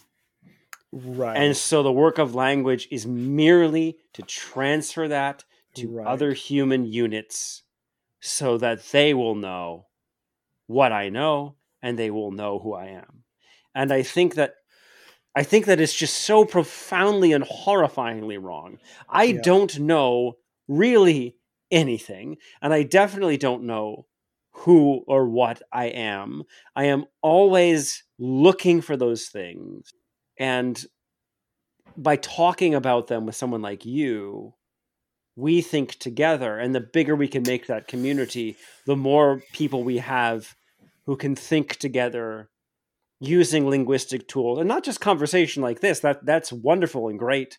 right And so the work of language is merely to transfer that to Right. other human units so that they will know what I know and they will know who I am. And I think that I think that it's just so profoundly and horrifyingly wrong. I Yeah. don't know really anything, and I definitely don't know who or what I am. I am always looking for those things. And by talking about them with someone like you, we think together. And the bigger we can make that community, the more people we have who can think together using linguistic tools and not just conversation like this. That that's wonderful and great.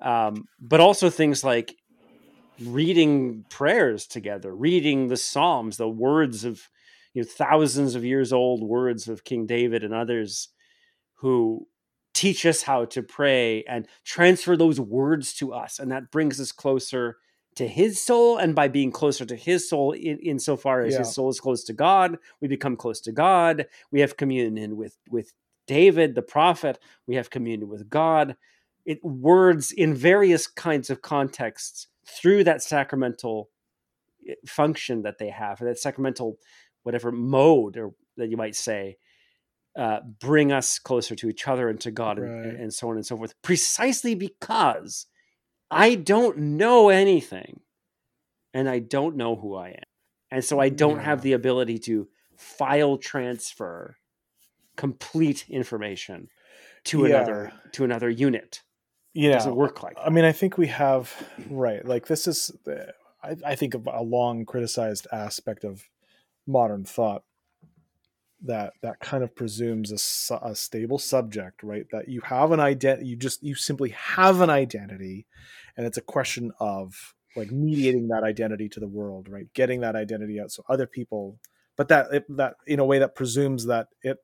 Um, but also things like reading prayers together, reading the Psalms, the words of you know thousands of years old words of King David and others who teach us how to pray and transfer those words to us. And that brings us closer to his soul. And by being closer to his soul in insofar as Yeah. his soul is close to god we become close to god. We have communion with with david the prophet. We have communion with god. It words in various kinds of contexts through that sacramental eh, function that they have or that sacramental whatever mode or that you might say uh, bring us closer to each other and to God and, Right. and so on and so forth. Precisely because I don't know anything and I don't know who I am. And so I don't have the ability to file transfer complete information to Yeah. another to another unit. It yeah doesn't work like that. I mean, I think we have right. Like this is, the- I, I think, of a long criticized aspect of modern thought that that kind of presumes a, a stable subject, right? That you have an identity, you just you simply have an identity, and it's a question of like mediating that identity to the world, right? Getting that identity out so other people, but that it, that in a way that presumes that it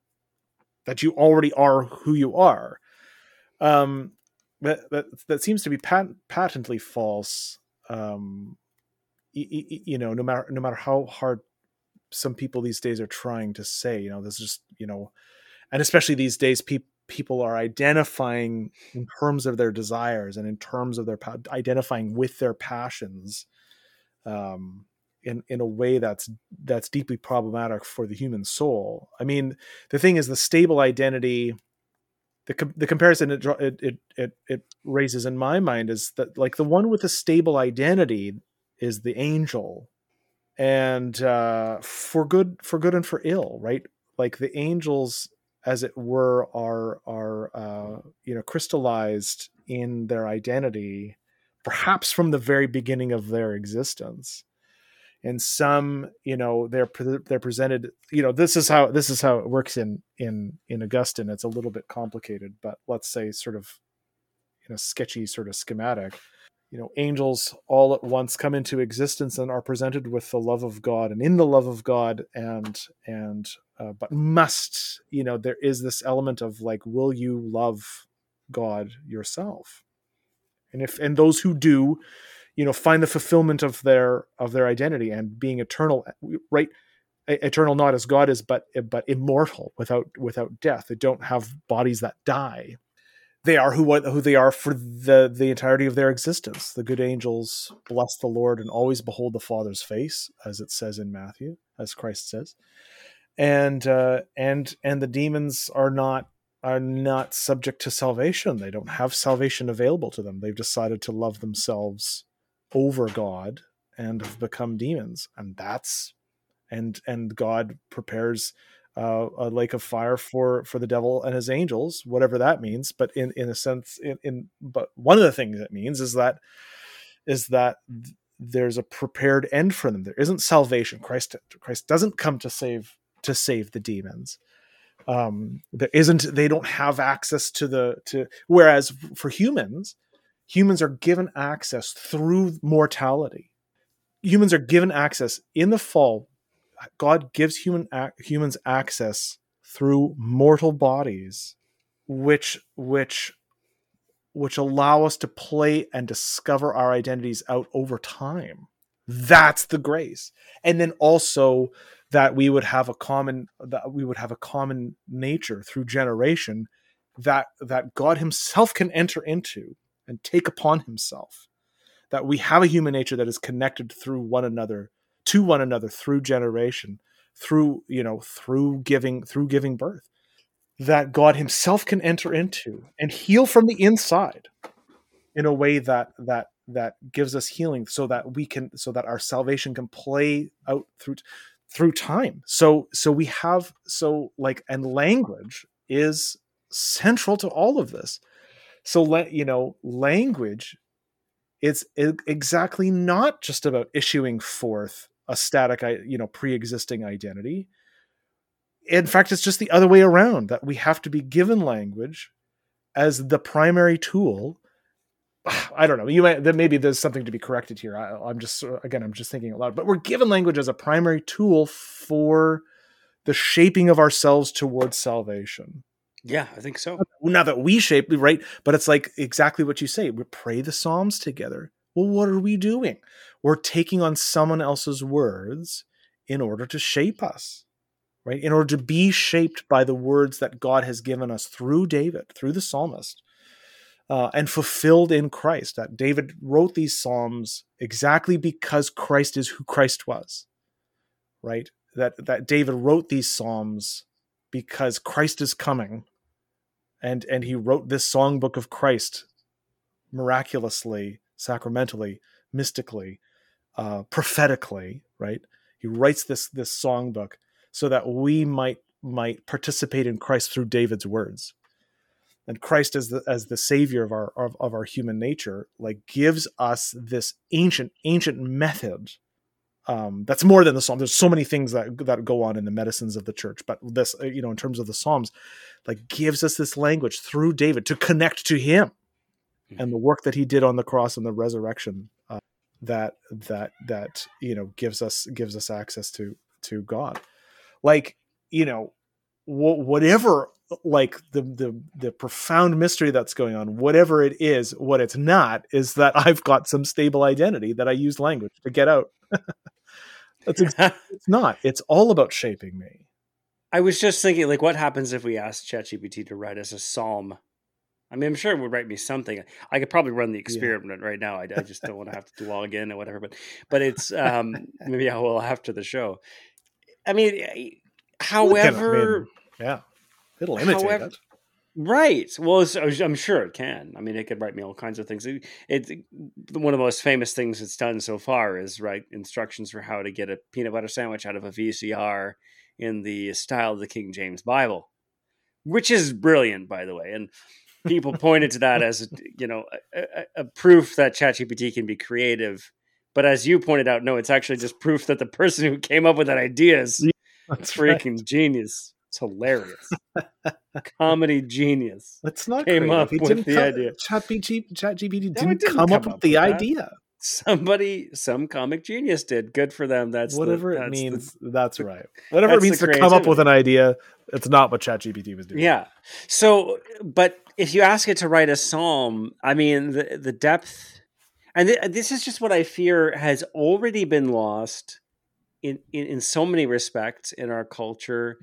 that you already are who you are. Um, that that that seems to be pat- patently false. Um, y- y- you know, no matter no matter how hard some people these days are trying to say, you know, this is just you know, and especially these days, pe- people are identifying in terms of their desires and in terms of their pa- identifying with their passions. Um, in, in a way that's that's deeply problematic for the human soul. I mean, the thing is, the stable identity the the comparison it, it it it it raises in my mind is that like the one with a stable identity is the angel. And uh for good for good and for ill right? Like the angels as it were are are uh you know crystallized in their identity perhaps from the very beginning of their existence and some you know they're they're presented you know this is how this is how it works in in in augustine. It's a little bit complicated but let's say sort of in a sketchy sort of schematic you know angels all at once come into existence and are presented with the love of god and in the love of god and and uh, but must you know there is this element of like will you love god yourself? And if and those who do you know find the fulfillment of their of their identity and being eternal right? Eternal not as god is but but immortal without without death. They don't have bodies that die. They are who who they are for the the entirety of their existence. The good angels bless the lord and always behold the father's face as it says in matthew as christ says. And uh and and the demons are not are not subject to salvation. They don't have salvation available to them. They've decided to love themselves over god and have become demons and that's and and God prepares uh, a lake of fire for for the devil and his angels, whatever that means. But in in a sense, in, in but one of the things it means is that is that there's a prepared end for them. There isn't salvation. Christ Christ doesn't come to save to save the demons. Um, there isn't. They don't have access to the to. Whereas for humans, humans are given access through mortality. Humans are given access in the fall. God gives human humans access through mortal bodies, which which which allow us to play and discover our identities out over time. That's the grace. And then also that we would have a common that we would have a common nature through generation that that God himself can enter into and take upon himself. That we have a human nature that is connected through one another to one another through generation, through, you know, through giving through giving birth that God Himself can enter into and heal from the inside in a way that that that gives us healing so that we can so that our salvation can play out through through time so so we have so like and language is central to all of this so let you know language it's exactly not just about issuing forth a static you know pre-existing identity in fact, it's just the other way around that we have to be given language as the primary tool. I don't know. You might maybe there's something to be corrected here. I, am just again, I'm just thinking aloud. But we're given language as a primary tool for the shaping of ourselves towards salvation. Yeah, I think so. Now that we shape, right? But it's like exactly what you say. We pray the Psalms together. Well, what are we doing? We're taking on someone else's words in order to shape us right? In order to be shaped by the words that God has given us through David, through the psalmist, uh, and fulfilled in Christ. That David wrote these psalms exactly because Christ is who Christ was, right? That that David wrote these psalms because Christ is coming, and and he wrote this songbook of Christ miraculously, sacramentally, mystically, uh, prophetically, right? He writes this this songbook so that we might might participate in Christ through David's words. And Christ as the as the savior of our of, of our human nature, like gives us this ancient ancient method um, that's more than the psalm. There's so many things that that go on in the medicines of the church, but this, uh, you know, in terms of the psalms, like gives us this language through David to connect to Him mm-hmm. and the work that He did on the cross and the resurrection. Uh, that that that you know gives us gives us access to to God like you know wh- whatever like the the the profound mystery that's going on whatever it is what it's not is that i've got some stable identity that i use language to get out that's ex- it's not it's all about shaping me i was just thinking like what happens if we ask chatgpt to write us a psalm I mean, I'm sure it would write me something. I could probably run the experiment yeah. right now. I, I, just don't want to have to log in or whatever. But, but it's um, maybe I will after the show. I mean, eh, however, yeah, it'll imitate however, it. Right. Well, I'm sure it can. I mean, it could write me all kinds of things. It, it, one of the most famous things it's done so far is write instructions for how to get a peanut butter sandwich out of a VCR in the style of the King James Bible, which is brilliant, by the way. And people pointed to that as you know a, a, a proof that ChatGPT can be creative but as you pointed out, no, it's actually just proof that the person who came up with that idea is That's freaking right. genius. It's hilarious. Comedy genius. That's not came creative. up he with the come, idea. ChatGPT Chat didn't, didn't come, up, up with the that. idea. Somebody, some comic genius did. Good for them. That's whatever the, it means. The, that's right. Whatever that's it means to come up with an idea, it's not what ChatGPT was doing. Yeah. So, but if you ask it to write a psalm, I mean, the the depth and th- this is just what I fear has already been lost in, in, in so many respects in our culture.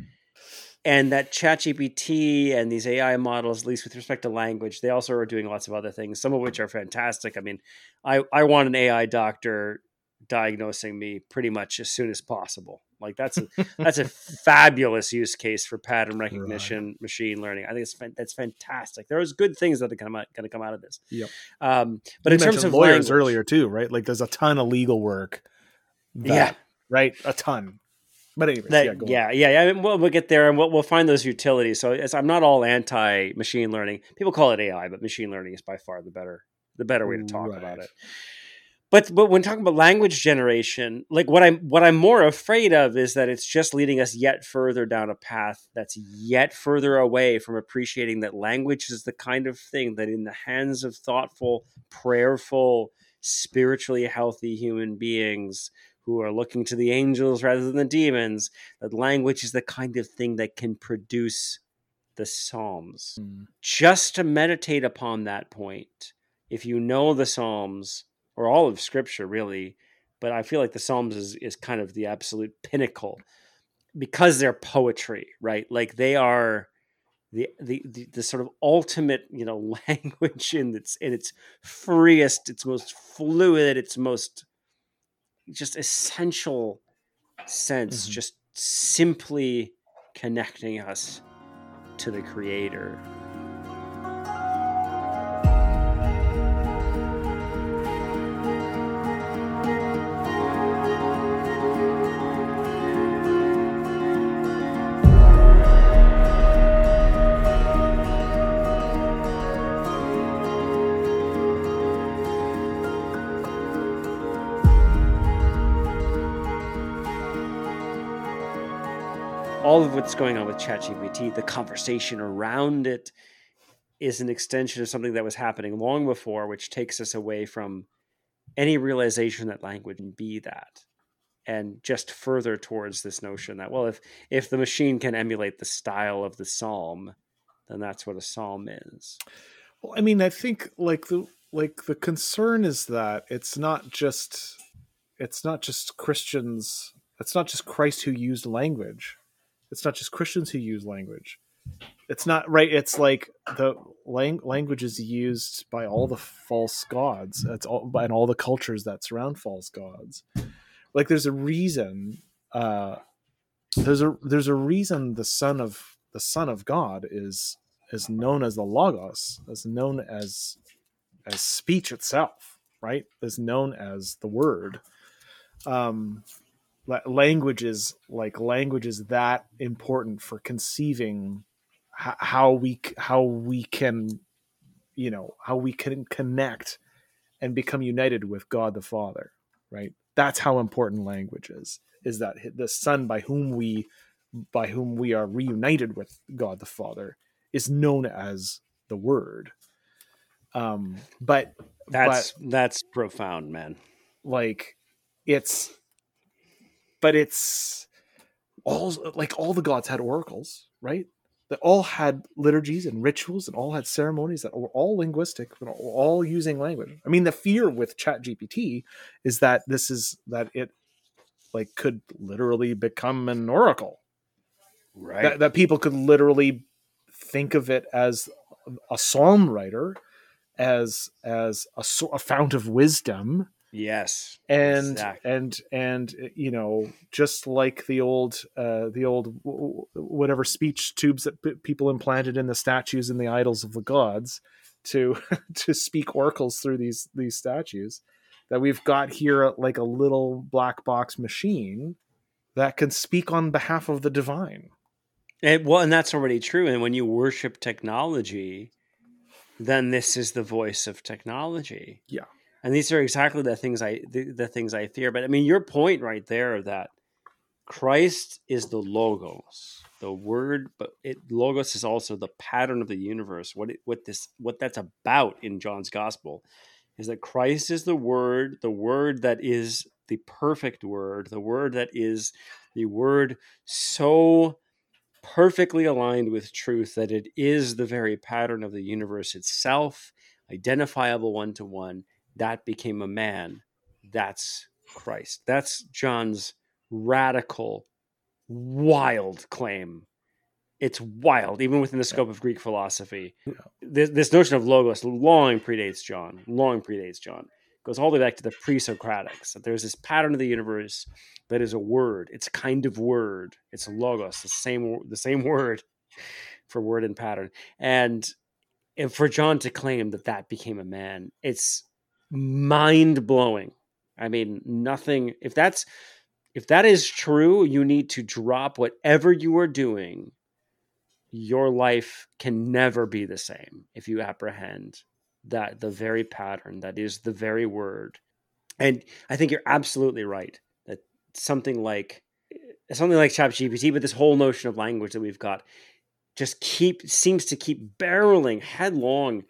And that ChatGPT and these AI models, at least with respect to language, they also are doing lots of other things, some of which are fantastic. I mean, I, I want an AI doctor diagnosing me pretty much as soon as possible. Like that's a that's a fabulous use case for pattern recognition, right. machine learning. I think it's that's fantastic. There is good things that are going to come out of this. Yep. Um, but you in terms of lawyers language, earlier too, right? Like there's a ton of legal work. That, yeah. Right. A ton. But anyways, that, yeah, go on. yeah, yeah, yeah. I mean, we'll, we'll get there and we'll, we'll find those utilities. So I'm not all anti machine learning. People call it AI, but machine learning is by far the better the better way to talk about it. But but when talking about language generation, like what I'm what I'm more afraid of is that it's just leading us yet further down a path that's yet further away from appreciating that language is the kind of thing that in the hands of thoughtful, prayerful, spiritually healthy human beings who are looking to the angels rather than the demons, that language is the kind of thing that can produce the Psalms. Mm. Just to meditate upon that point, if you know the Psalms or all of Scripture, really, but I feel like the Psalms is, is kind of the absolute pinnacle because they're poetry, right? Like they are the, the the the sort of ultimate, you know, language in its in its freest, its most fluid, its most just essential sense, Mhm. just simply connecting us to the creator. All of what's going on with ChatGPT, the conversation around it is an extension of something that was happening long before, which takes us away from any realization that language can be that. And just further towards this notion that, well, if if the machine can emulate the style of the psalm, then that's what a psalm is. Well, I mean, I think like the like the concern is that it's not just it's not just Christians. It's not just Christ who used language. It's not just Christians who use language. It's not right. It's like the lang- language is used by all the false gods. It's all and all the cultures that surround false gods. Like there's a reason. Uh, there's a there's a reason the son of the son of God is is known as the logos is known as as speech itself right is known as the word um la- language is like language is that important for conceiving how we how we can you know how we can connect and become united with god the father right that's how important language is is that the son by whom we by whom we are reunited with god the father is known as the word um but That's that's profound, man. like it's but it's all like all the gods had oracles right? That all had liturgies and rituals and all had ceremonies that were all linguistic and all using language. I mean the fear with chat gpt is that this is that it like could literally become an oracle. Right. that, that people could literally think of it as a psalm writer as as a, a fount of wisdom yes. and Exactly. and and uh, you know just like the old uh the old whatever speech tubes that p- people implanted in the statues and the idols of the gods to to speak oracles through these these statues that we've got here like a little black box machine that can speak on behalf of the divine And, well, and that's already true. And when you worship technology, then this is the voice of technology. Yeah. And these are exactly the things I the, the things I fear. But I mean, your point right there that Christ is the logos, the word, but it logos is also the pattern of the universe. What it, what this what that's about in John's gospel is that Christ is the word, the word that is the perfect word, the word that is the word so perfectly aligned with truth that it is the very pattern of the universe itself, identifiable one to one. That became a man. That's Christ. That's John's radical, wild claim. It's wild, even within the scope of Greek philosophy. Yeah. This, this notion of logos long predates John, long predates John. Goes all the way back to the pre-Socratics. That there's this pattern of the universe that is a word. It's a kind of word. It's logos, the same the same word for word and pattern. And, and for John to claim that that became a man, it's mind blowing. I mean, nothing. If that's if that is true, you need to drop whatever you are doing. Your life can never be the same if you apprehend that the very pattern that is the very word. And I think you're absolutely right that something like something like ChatGPT, but this whole notion of language that we've got just keep seems to keep barreling headlong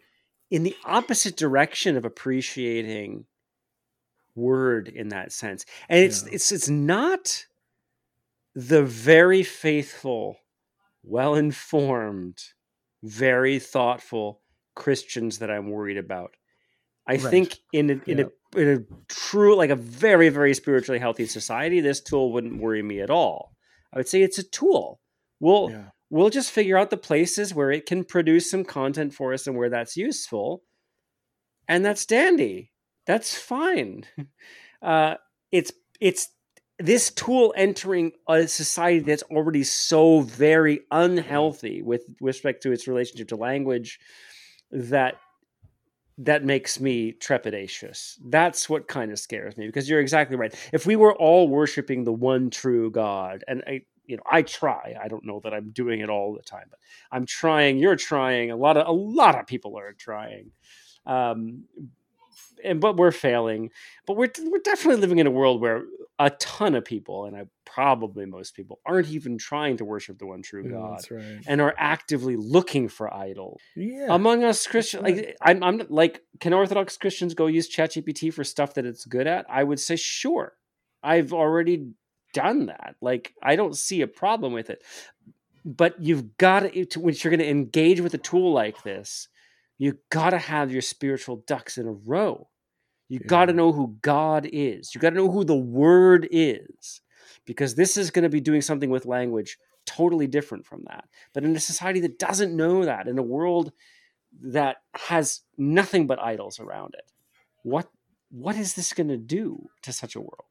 in the opposite direction of appreciating word in that sense. And it's Yeah. it's it's not the very faithful, well informed, very thoughtful Christians that I'm worried about. I Right. think in a, in a in a true like a very very spiritually healthy society, this tool wouldn't worry me at all. I would say it's a tool. We'll Yeah. We'll just figure out the places where it can produce some content for us and where that's useful, and that's dandy. That's fine. Uh, it's it's this tool entering a society that's already so very unhealthy with respect to its relationship to language that that makes me trepidatious. That's what kind of scares me because you're exactly right. If we were all worshiping the one true God, and I, you know, I try. I don't know that I'm doing it all the time, but I'm trying. You're trying. A lot of a lot of people are trying. Um, and but we're failing. But we're we're definitely living in a world where a ton of people, and I probably most people, aren't even trying to worship the one true Yeah, God that's right. and are actively looking for idols Yeah. among us Christians. right. Like I'm, I'm like, can Orthodox Christians go use ChatGPT for stuff that it's good at? I would say sure. I've already done that. Like I don't see a problem with it. But you've got to, when you're going to engage with a tool like this, you've got to have your spiritual ducks in a row. You've got to know who God is. You've got to know who the Word is, because this is going to be doing something with language totally different from that. But in a society that doesn't know that, in a world that has nothing but idols around it, what what is this going to do to such a world?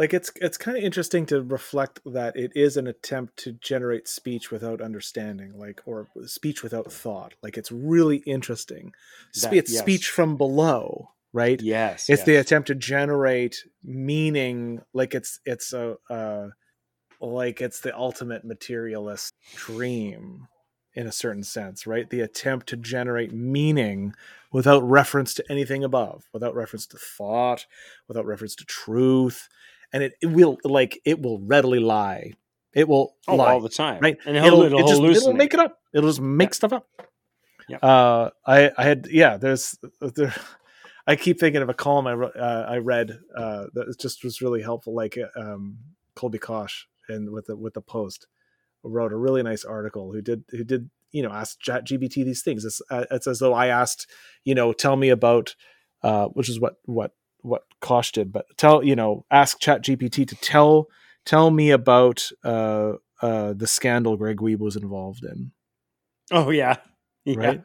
Like it's it's kind of interesting to reflect that it is an attempt to generate speech without understanding like or speech without thought. Like it's really interesting. That- it's yes. speech from below right? Yes, it's the attempt to generate meaning like it's it's a uh like it's the ultimate materialist dream in a certain sense right? The attempt to generate meaning without reference to anything above without reference to thought without reference to truth and it, it will like it will readily lie it will oh, lie all the time, right? And it'll, it'll, it just, it'll make it up. It'll just make stuff up. Yeah. Uh, I I had yeah. There's there. I keep thinking of a column I uh, I read uh, that just was really helpful. Like um, Colby Cosh and with the with the Post wrote a really nice article. Who did who did you know ask Chat GPT these things? It's uh, it's as though I asked you know tell me about uh, which is what what what Cosh did, but tell you know ask Chat GPT to tell tell me about uh, uh, the scandal Greg Wiebe was involved in. Oh yeah, yeah. Right.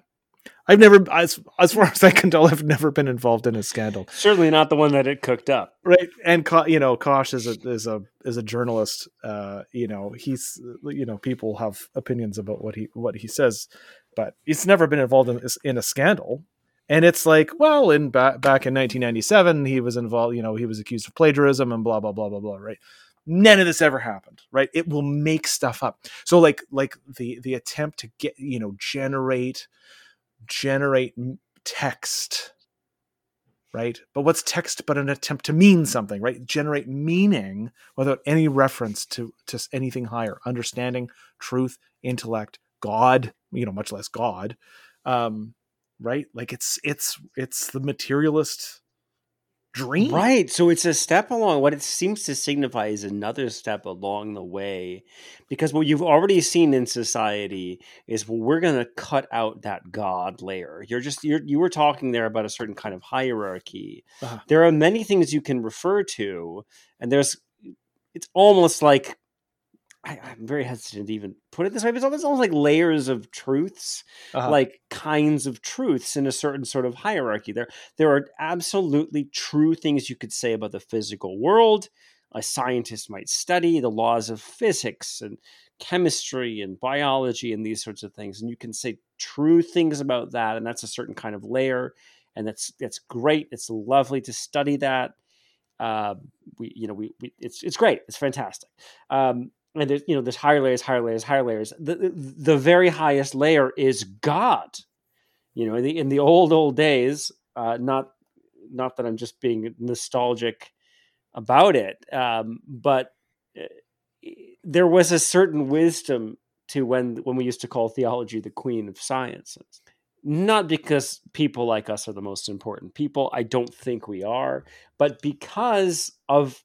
I've never, as as far as I can tell, I've never been involved in a scandal. Certainly not the one that it cooked up. Right. And you know, Cosh is a is a is a journalist. Uh, you know, he's you know, people have opinions about what he what he says, but he's never been involved in in a scandal. And it's like, well, in ba- back in 1997, he was involved. You know, he was accused of plagiarism and blah blah blah blah blah. Right. None of this ever happened. Right. It will make stuff up. So like like the the attempt to get you know generate generate text right but what's text but an attempt to mean something right generate meaning without any reference to to anything higher understanding truth intellect god you know much less god um right like it's it's it's the materialist dream Right. So it's a step along. What it seems to signify is another step along the way. Because what you've already seen in society is well, we're going to cut out that God layer. You're just, you're, you were talking there about a certain kind of hierarchy. Uh-huh. There are many things you can refer to, and there's, it's almost like, I, I'm very hesitant to even put it this way, but it's almost, almost like layers of truths Uh-huh. like kinds of truths in a certain sort of hierarchy. There, there are absolutely true things you could say about the physical world. A scientist might study the laws of physics and chemistry and biology and these sorts of things, and you can say true things about that, and that's a certain kind of layer, and that's that's great. It's lovely to study that. Uh, we, you know, we, we it's it's great. It's fantastic. Um, and there's you know there's higher layers, higher layers, higher layers. The the, very highest layer is God. You know, in the in the old old days, uh, not not that I'm just being nostalgic about it, um, but uh, there was a certain wisdom to when when we used to call theology the queen of sciences not because people like us are the most important people i don't think we are but because of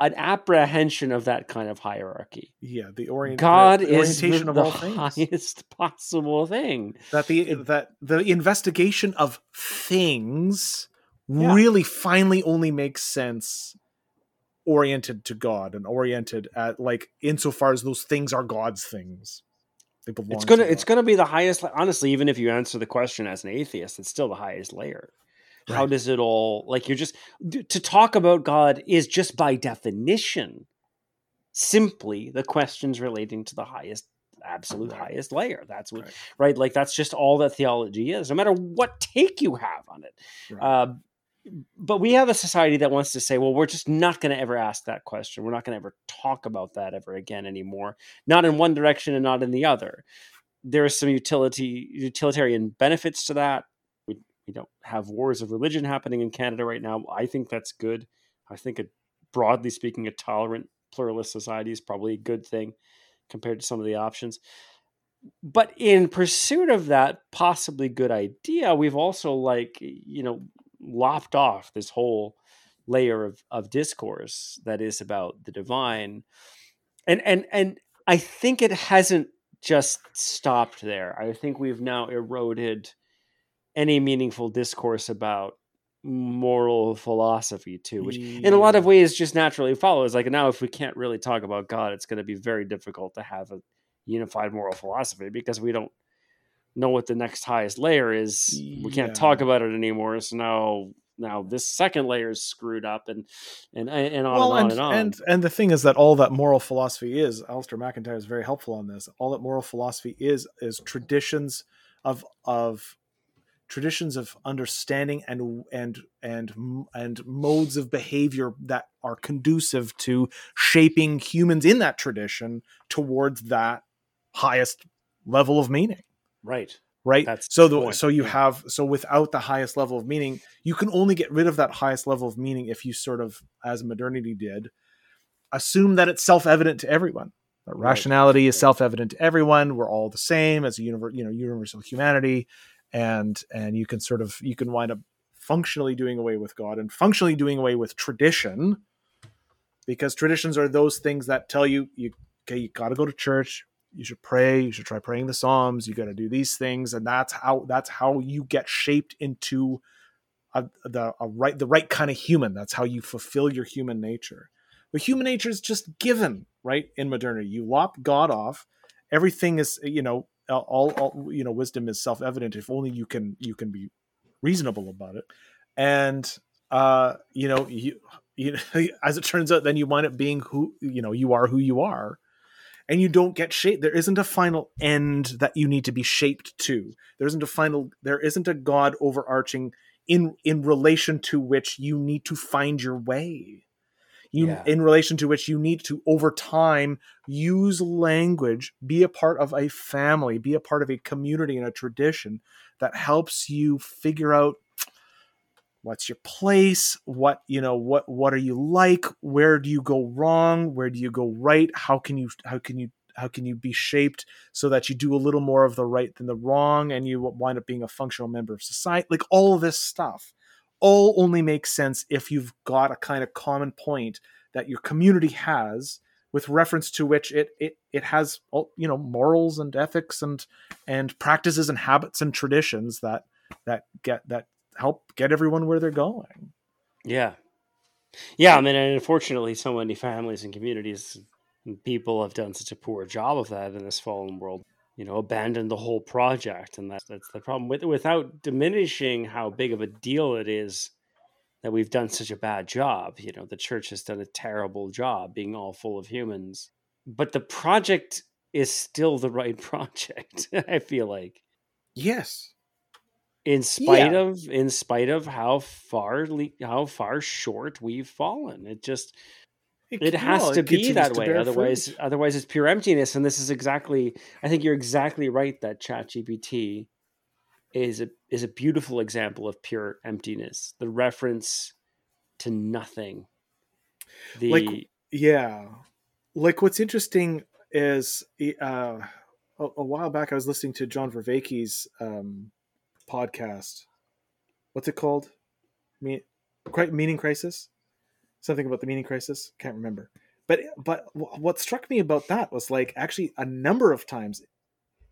an apprehension of that kind of hierarchy. Yeah the, orient, god the, the is orientation the, of all things. highest possible thing. That the that the investigation of things Yeah. really finally only makes sense oriented to god and oriented at like insofar as those things are god's things. They belong it's gonna to it's gonna be the highest honestly even if you answer the question as an atheist it's still the highest layer how Right. does it all like you're just to talk about god is just by definition simply the questions relating to the highest absolute Right. highest layer that's what Right. right. like that's just all that theology is no matter what take you have on it uh, but we have a society that wants to say well we're just not going to ever ask that question we're not going to ever talk about that ever again anymore not in one direction and not in the other there are some utility utilitarian benefits to that we don't have wars of religion happening in canada right now i think that's good. I think it broadly speaking a tolerant pluralist society is probably a good thing compared to some of the options. But in pursuit of that possibly good idea we've also like you know lopped off this whole layer of, of discourse that is about the divine. And and and i think it hasn't just stopped there. I think we've now eroded any meaningful discourse about moral philosophy too which in a lot of ways just naturally follows like now if we can't really talk about god it's going to be very difficult to have a unified moral philosophy because we don't know what the next highest layer is. We can't talk about it anymore so now now this second layer is screwed up and and and on well, and on and, and on. and and the thing is that all that moral philosophy is, Alasdair MacIntyre is very helpful on this. All that moral philosophy is is traditions of of traditions of understanding and and and and modes of behavior that are conducive to shaping humans in that tradition towards that highest level of meaning. Right. Right? That's so the the so you have so without the highest level of meaning you can only get rid of that highest level of meaning if you sort of as modernity did assume that it's self-evident to everyone. That Right. rationality is Right. self-evident to everyone. We're all the same as a universe you know universal humanity and and you can sort of you can wind up functionally doing away with god and functionally doing away with tradition because traditions are those things that tell you you okay you got to go to church you should pray you should try praying the psalms you got to do these things and that's how that's how you get shaped into a, the a right the right kind of human. That's how you fulfill your human nature. But human nature is just given right in modernity you lop god off. Everything is you know all, all you know wisdom is self-evident. If only you can you can be reasonable about it. And uh you know you, you know, as it turns out then you wind up being who you know you are who you are. And you don't get shaped there isn't a final end that you need to be shaped to. There isn't a final there isn't a god overarching in in relation to which you need to find your way you Yeah. in relation to which you need to over time use language be a part of a family be a part of a community and a tradition that helps you figure out what's your place what you know what what are you like where do you go wrong where do you go right how can you how can you how can you be shaped so that you do a little more of the right than the wrong and you wind up being a functional member of society like all of this stuff all only makes sense if you've got a kind of common point that your community has with reference to which it it it has all you know morals and ethics and and practices and habits and traditions that that get that help get everyone where they're going Yeah. Yeah, I mean, and unfortunately, so many families and communities and people have done such a poor job of that in this fallen world. You know, abandon the whole project, and that's that's the problem. With without diminishing how big of a deal it is that we've done such a bad job. You know, the church has done a terrible job being all full of humans, but the project is still the right project. I feel like yes in spite Yeah. of in spite of how far how far short we've fallen. It just it has well, to be that way otherwise fruit. otherwise it's pure emptiness and this is exactly i think you're exactly right that ChatGPT is a is a beautiful example of pure emptiness the reference to nothing the Like, Yeah, like what's interesting is uh, a, a while back I was listening to John Vervaeke's um, podcast. What's it called? Me, meaning crisis. Something about the meaning crisis. Can't remember. But but what struck me about that was like actually a number of times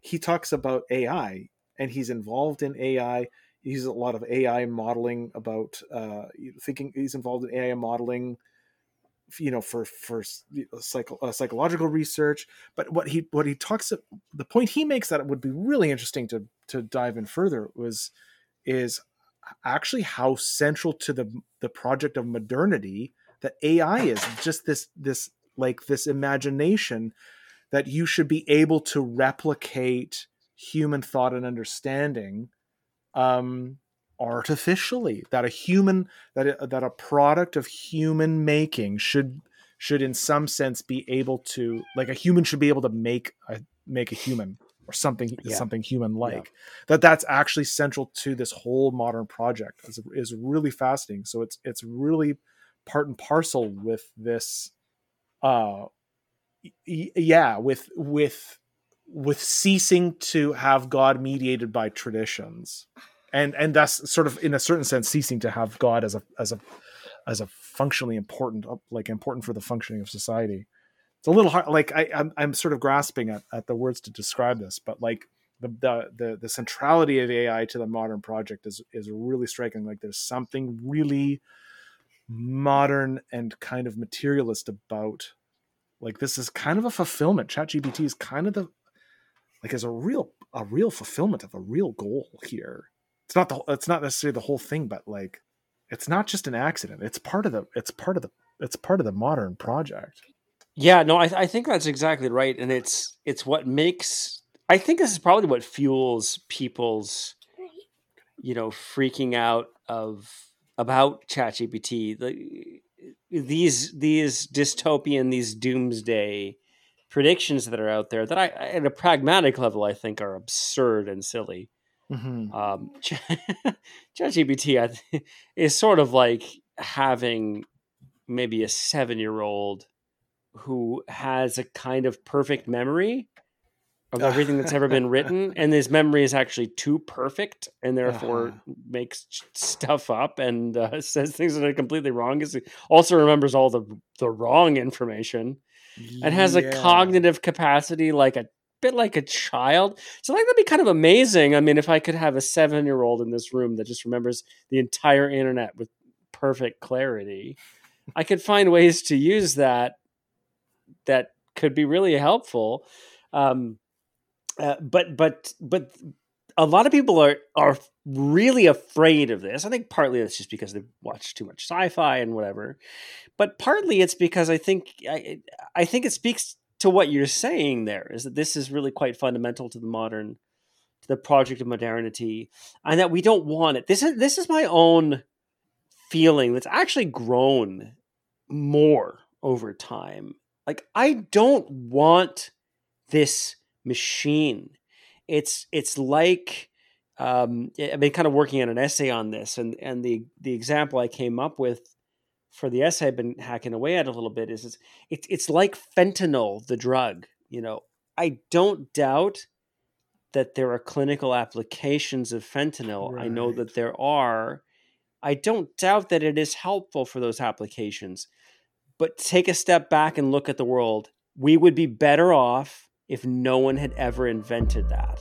he talks about AI and he's involved in AI. He uses a lot of AI modeling about uh, thinking. He's involved in AI modeling you know for for psycho, uh, psychological research but what he what he talks the point he makes that it would be really interesting to to dive in further was is actually how central to the the project of modernity that ai is just this this like this imagination that you should be able to replicate human thought and understanding um artificially that a human that a, that a product of human making should should in some sense be able to like a human should be able to make a make a human or something Yeah. something human like that that's actually central to this whole modern project is, is really fascinating. So it's it's really part and parcel with this uh y- yeah with with with ceasing to have god mediated by traditions. And and thus sort of in a certain sense ceasing to have god as a as a as a functionally important like important for the functioning of society it's a little hard like i i'm, I'm sort of grasping at, at the words to describe this but like the, the the the centrality of ai to the modern project is is really striking. Like there's something really modern and kind of materialist about like this is kind of a fulfillment. Chatgpt is kind of the like is a real a real fulfillment of a real goal here. It's not the it's not necessarily the whole thing but like it's not just an accident. It's part of the it's part of the it's part of the modern project Yeah, no, I, I think that's exactly right, and it's it's what makes. I think this is probably what fuels people's, you know, freaking out of about ChatGPT. The, these these dystopian, these doomsday predictions that are out there that I, at a pragmatic level, I think are absurd and silly. mm-hmm. Um, ChatGPT th- is sort of like having maybe a seven year old who has a kind of perfect memory of everything that's ever been written, and his memory is actually too perfect, and therefore Uh-huh. makes stuff up and uh, says things that are completely wrong. Because he also remembers all the the wrong information and has a cognitive capacity like a bit like a child. So like that'd be kind of amazing. I mean, if I could have a seven year old in this room that just remembers the entire internet with perfect clarity, I could find ways to use that that could be really helpful. Um, uh, but but but a lot of people are are really afraid of this. I think partly it's just because they've watched too much sci-fi and whatever, but partly it's because I think I I think it speaks to what you're saying there is that this is really quite fundamental to the modern to the project of modernity and that we don't want it. This is this is my own feeling that's actually grown more over time. Like I don't want this machine. It's it's like um, I've been kind of working on an essay on this, and and the the example I came up with for the essay I've been hacking away at a little bit is it's it's, it's like fentanyl, the drug. You know, I don't doubt that there are clinical applications of fentanyl. I know that there are. I don't doubt that it is helpful for those applications. But take a step back and look at the world. We would be better off if no one had ever invented that.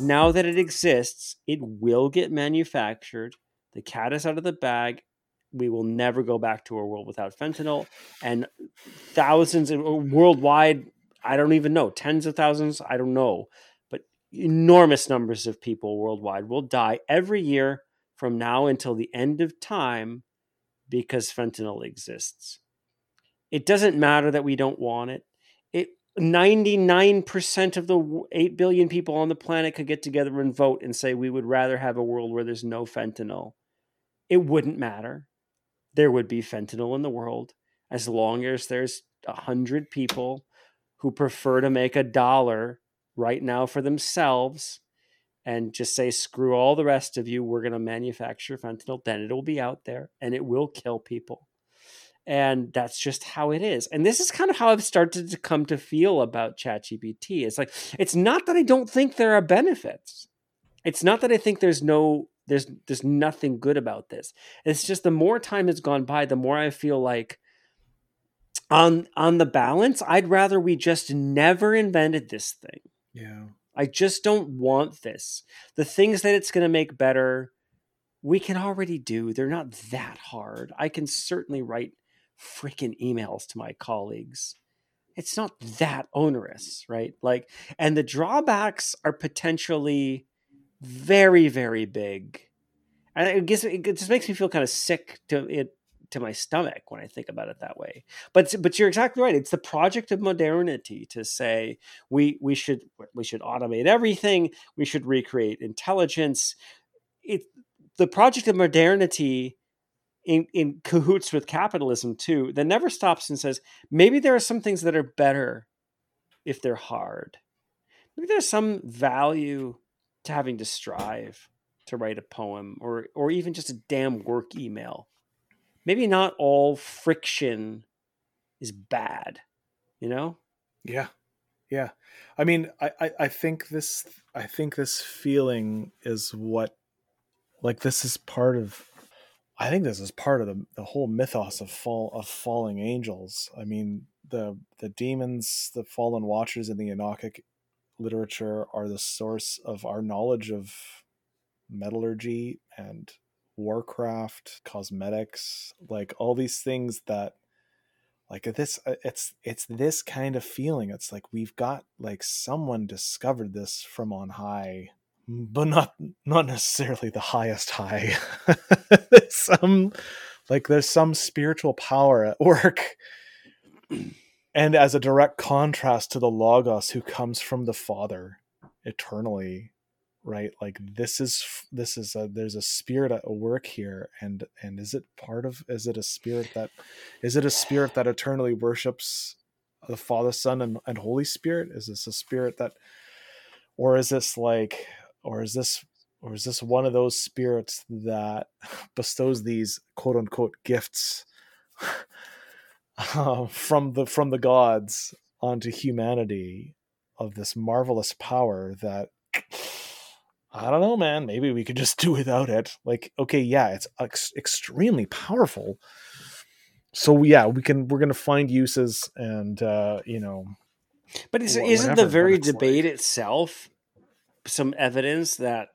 Now that it exists, it will get manufactured. The cat is out of the bag. We will never go back to a world without fentanyl. And thousands of uh, worldwide, I don't even know, tens of thousands, I don't know, but enormous numbers of people worldwide will die every year from now until the end of time because fentanyl exists. It doesn't matter that we don't want it. It 99% of the 8 billion people on the planet could get together and vote and say we would rather have a world where there's no fentanyl. It wouldn't matter. There would be fentanyl in the world as long as there's 100 people who prefer to make a dollar right now for themselves and just say screw all the rest of you we're going to manufacture fentanyl then it'll be out there and it will kill people and that's just how it is and this is kind of how i've started to come to feel about chatgpt it's like it's not that i don't think there are benefits it's not that i think there's no there's there's nothing good about this it's just the more time has gone by the more i feel like on on the balance i'd rather we just never invented this thing Yeah. I just don't want this. The things that it's going to make better, we can already do. They're not that hard. I can certainly write freaking emails to my colleagues. It's not that onerous, right? Like, and the drawbacks are potentially very, very big. And it gives it just makes me feel kind of sick to it to my stomach when I think about it that way. But but you're exactly right. It's the project of modernity to say we we should we should automate everything. We should recreate intelligence. It the project of modernity in in cahoots with capitalism too. That never stops and says maybe there are some things that are better if they're hard. Maybe there's some value to having to strive to write a poem or or even just a damn work email maybe not all friction is bad you know Yeah. Yeah. I mean, I, I, I think this I think this feeling is what like this is part of I think this is part of the, the whole mythos of fall of falling angels. I mean, the the demons, the fallen watchers in the Enochic literature are the source of our knowledge of metallurgy and warcraft, cosmetics, like all these things that like this uh, it's it's this kind of feeling it's like we've got like someone discovered this from on high but not not necessarily the highest high. Some like there's some spiritual power at work. And as a direct contrast to the logos who comes from the father eternally right? Like this is this is a there's a spirit at work here. And and is it part of is it a spirit that is it a spirit that eternally worships the father son and, and holy spirit? Is this a spirit that or is this like or is this or is this one of those spirits that bestows these quote unquote gifts uh, from the from the gods onto humanity of this marvelous power that I don't know, man. Maybe we could just do without it. Like, okay, yeah, it's ex- extremely powerful. So yeah, we can. We're gonna find uses, and uh, you know, but is, isn't the very debate like- itself some evidence that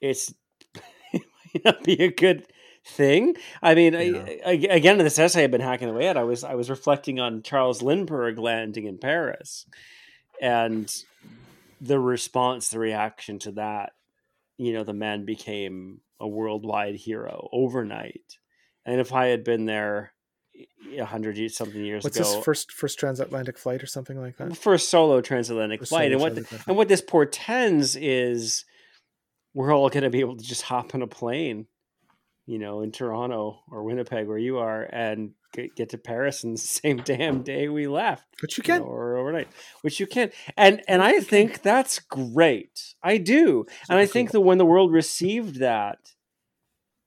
it's it might not be a good thing? I mean, Yeah. I, again, in this essay I've been hacking away at, I was I was reflecting on Charles Lindbergh landing in Paris, and the response, the reaction to that. You know, the man became a worldwide hero overnight, and if I had been there hundred ye- something years what's ago, his first first transatlantic flight or something like that? first solo transatlantic First flight. solo and what transatlantic. and what this portends is we're all going to be able to just hop on a plane, you know, in Toronto or Winnipeg where you are, and get, get to Paris in the same damn day we left, Which you you know, can. or overnight, which you can. And and I think that's great. I do, and I think that when the world received that.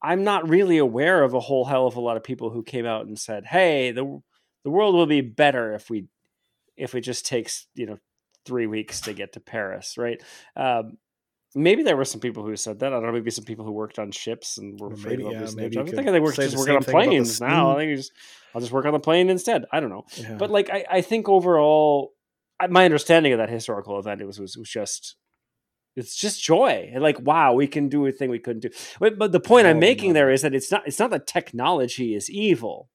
I'm not really aware of a whole hell of a lot of people who came out and said, "Hey, the the world will be better if we if it just takes you know three weeks to get to Paris, right?" Um, maybe there were some people who said that. I don't know. Maybe some people who worked on ships and were afraid maybe- of yeah, their maybe. I think they work just working on thing about the planes now. I think just, I'll just work on the plane instead. I don't know, Yeah. but like I, I think overall, my understanding of that historical event it was was, was just. It's just joy, and like wow, we can do a thing we couldn't do. But, but the point I'm Oh, making no. there is that it's not it's not that technology is evil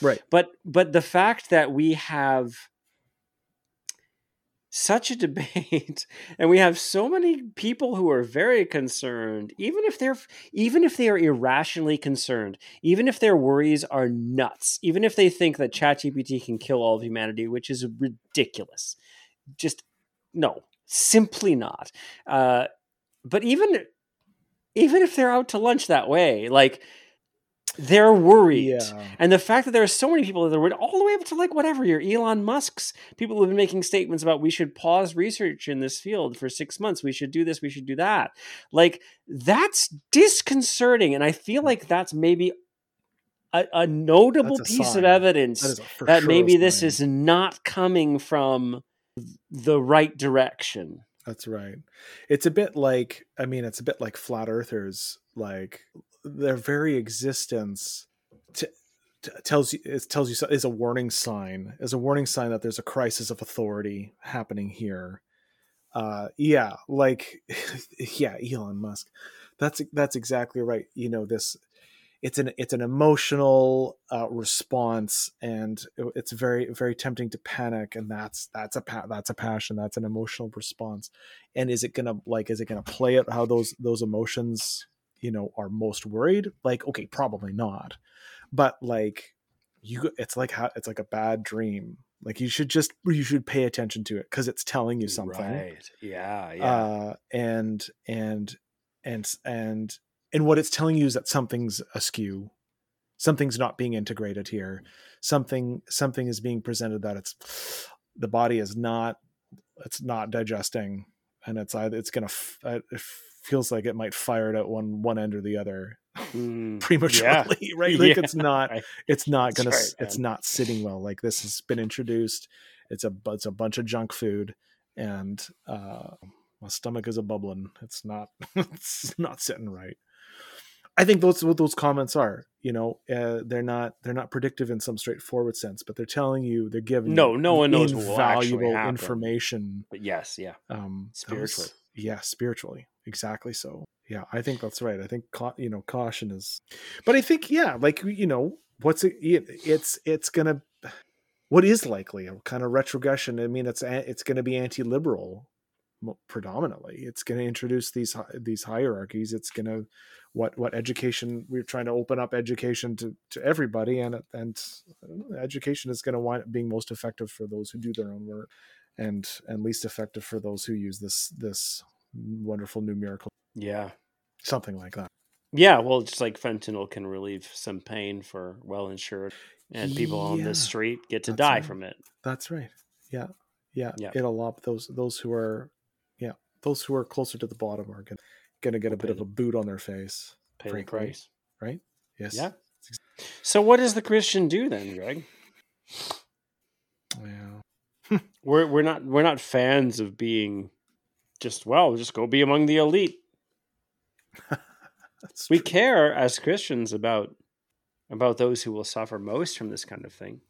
right. but but the fact that we have such a debate and we have so many people who are very concerned even if they're even if they are irrationally concerned even if their worries are nuts even if they think that ChatGPT can kill all of humanity which is ridiculous just no simply not uh, but even even if they're out to lunch that way like they're worried. Yeah. And the fact that there are so many people that are worried, all the way up to like whatever, your Elon Musk's people who have been making statements about we should pause research in this field for six months. We should do this, we should do that. Like, that's disconcerting. And I feel like that's maybe a, a notable a piece sign. of evidence That is a for that sure maybe this sign. is not coming from the right direction. That's right. It's a bit like I mean, it's a bit like flat earthers. Like their very existence t- t- tells you it tells you is a warning sign. Is a warning sign that there's a crisis of authority happening here. Uh, yeah, like yeah, Elon Musk. That's that's exactly right. You know this. It's an it's an emotional uh, response, and it's very very tempting to panic, and that's that's a pa- that's a passion, that's an emotional response and is it gonna like is it gonna play out how those those emotions you know are most worried like okay probably not but like you it's like how it's like a bad dream like you should just you should pay attention to it because it's telling you something Right. Yeah. Yeah. uh and and and and and what it's telling you is that something's askew. Something's not being integrated here. Something something is being presented that it's the body is not it's not digesting. And it's either it's gonna f- uh, it feels like it might fire it at one one end or the other Mm, prematurely right? Like Yeah. it's not it's not gonna right, it's not sitting well. Like this has been introduced. It's a it's a bunch of junk food and uh my stomach is a bubbling. It's not it's not sitting right i think those what those comments are you know uh, they're not they're not predictive in some straightforward sense but they're telling you they're giving No, no one knows what will actually invaluable happen. information But yes. Yeah. um Spiritually. those- yeah spiritually exactly so yeah i think that's right i think you know caution is but i think yeah like you know what's it it- it's it's gonna what is likely a kind of retrogression i mean it's it's gonna be anti-liberal predominantly it's gonna introduce these these hierarchies it's gonna what what education we're trying to open up education to to everybody and and I don't know, education is going to wind up being most effective for those who do their own work and and least effective for those who use this this wonderful new miracle Yeah. something like that Yeah, well, just like fentanyl can relieve some pain for well insured, and people on the street get to that's die right. from it. that's right yeah yeah, Yeah. it'll up those those who are yeah those who are closer to the bottom are gonna, gonna get a bit of a boot on their face Pay the price. right yes Yeah. So, what does the Christian do then, Greg? yeah We're we're not we're not fans of being just well, just go be among the elite. We true. care as Christians about about those who will suffer most from this kind of thing.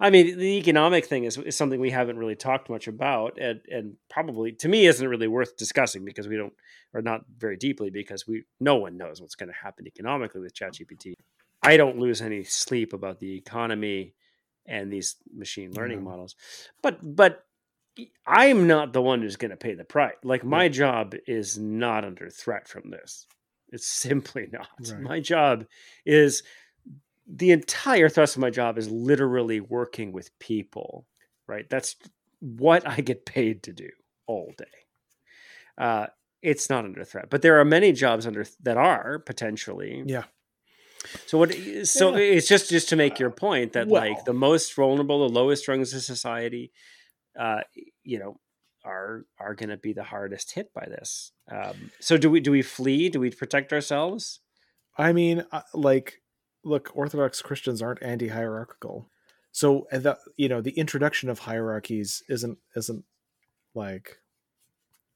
I mean, the economic thing is, is something we haven't really talked much about, and, and probably to me isn't really worth discussing because we don't, or not very deeply, because we no one knows what's going to happen economically with ChatGPT. I don't lose any sleep about the economy and these machine learning No. models, but but I'm not the one who's going to pay the price. Like my job is not under threat from this. It's simply not. Right. My job is the entire thrust of my job is literally working with people, right? That's what I get paid to do all day. Uh, it's not under threat, but there are many jobs under that are potentially. yeah So what? So Yeah. it's just just to make your point that like the most vulnerable, the lowest rungs of society, uh, you know, are are going to be the hardest hit by this. Um, so do we do we flee? Do we protect ourselves? I mean, uh, like, look, Orthodox Christians aren't anti-hierarchical, so you know the introduction of hierarchies isn't isn't like,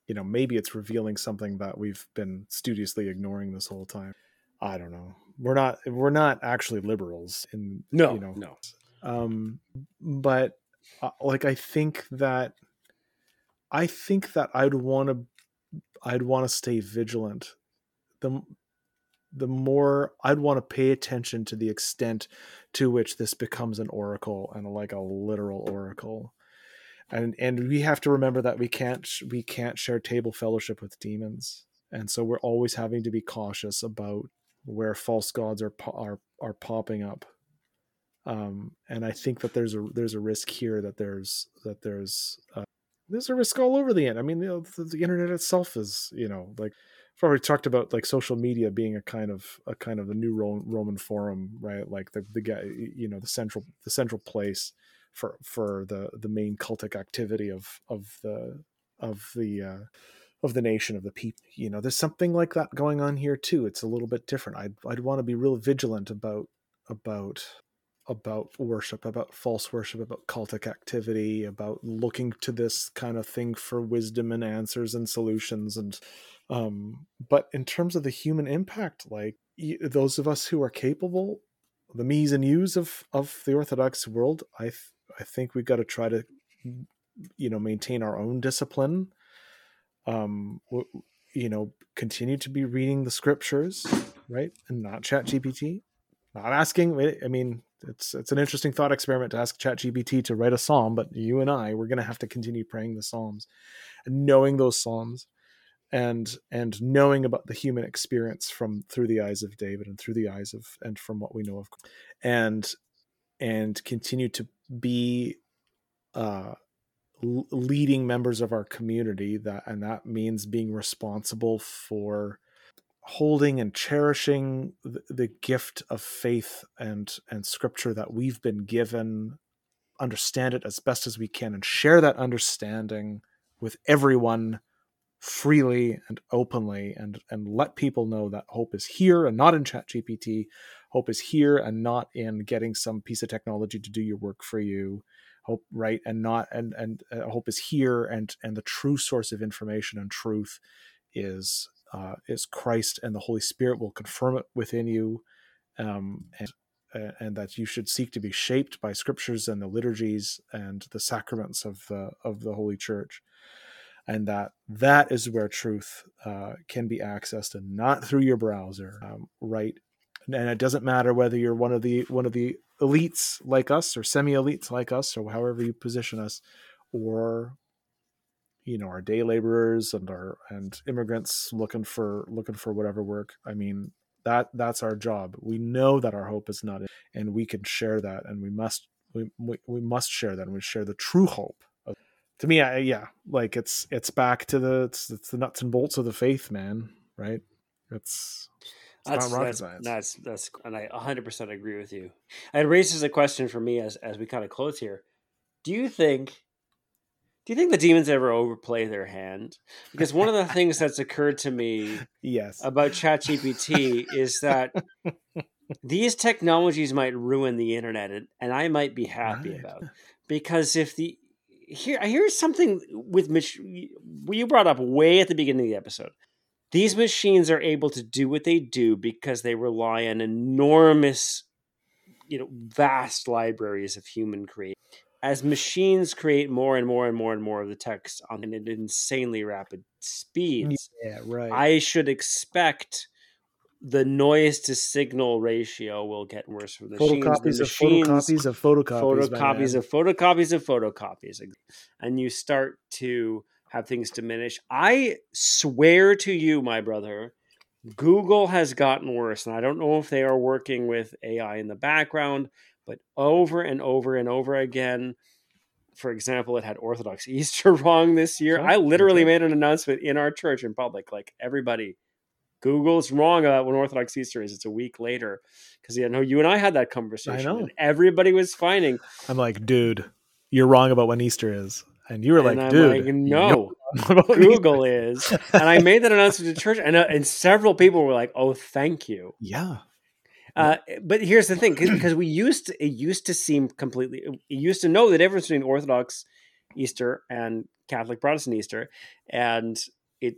you know, maybe it's revealing something that we've been studiously ignoring this whole time. I don't know. We're not we're not actually liberals in No, you know no. um but uh, like i think that i think that i'd want to i'd want to stay vigilant the the more i'd want to pay attention to the extent to which this becomes an oracle and like a literal oracle. And and we have to remember that we can't we can't share table fellowship with demons. And so we're always having to be cautious about where false gods are are are popping up. Um, and i think that there's a there's a risk here that there's that there's uh, there's a risk all over the end i mean know, the, the internet itself is you know like I've already talked about like social media being a kind of a kind of a new Roman forum, right? Like the the guy, you know, the central the central place for for the the main cultic activity of of the of the uh, of the nation of the people. You know, there's something like that going on here too. It's a little bit different. I'd I'd want to be real vigilant about about about worship, about false worship, about cultic activity, about looking to this kind of thing for wisdom and answers and solutions and um but in terms of the human impact like those of us who are capable the me's and you's of of the orthodox world i th- I think we've got to try to, you know, maintain our own discipline. Um, you know, continue to be reading the scriptures, right, and not Chat GPT. Not asking. I mean, it's it's an interesting thought experiment to ask Chat GPT to write a psalm, but you and I, we're going to have to continue praying the psalms, and knowing those psalms, and and knowing about the human experience from through the eyes of David and through the eyes of and from what we know of, and and continue to be uh, leading members of our community that and that means being responsible for holding and cherishing the, the gift of faith and and scripture that we've been given understand it as best as we can and share that understanding with everyone freely and openly and and let people know that hope is here and not in chat gpt hope is here and not in getting some piece of technology to do your work for you. Hope right and not and and uh, hope is here and and the true source of information and truth is uh, is Christ and the Holy Spirit will confirm it within you um, and uh, and that you should seek to be shaped by scriptures and the liturgies and the sacraments of the of the Holy Church and that that is where truth uh, can be accessed and not through your browser um, right and it doesn't matter whether you're one of the one of the elites like us or semi elites like us or however you position us or you know our day laborers and our and immigrants looking for looking for whatever work i mean that that's our job we know that our hope is not and we can share that and we must we, we, we must share that and we share the true hope of, to me I, yeah like it's it's back to the it's, it's the nuts and bolts of the faith man right it's that's, that's, that's, that's and I 100% agree with you. And it raises a question for me as as we kind of close here. Do you think do you think the demons ever overplay their hand? Because one of the things that's occurred to me yes about ChatGPT is that these technologies might ruin the internet and, I might be happy right. about. Because if the here here's something with Mitch you brought up way at the beginning of the episode these machines are able to do what they do because they rely on enormous you know vast libraries of human creation as machines create more and more and more and more of the text on an insanely rapid speeds yeah right. I should expect the noise to signal ratio will get worse for the photocopies of photocopies of photocopies photocopies of photocopies of photocopies. And you start to have things diminish. I swear to you, my brother, Google has gotten worse. And I don't know if they are working with AI in the background, but over and over and over again, for example, it had Orthodox Easter wrong this year. I literally made an announcement in our church in public, like everybody, Google's wrong about when Orthodox Easter is. It's a week later because yeah, no, you and I had that conversation. I know. And everybody was finding. I'm like, dude, you're wrong about when Easter is. And you were like, dude, like, no, Google is. And I made that announcement to church, and, uh, and several people were like, oh, thank you. Yeah. Uh, but here's the thing, because we used to, it used to seem completely, it used to know the difference between Orthodox Easter and Catholic Protestant Easter, and it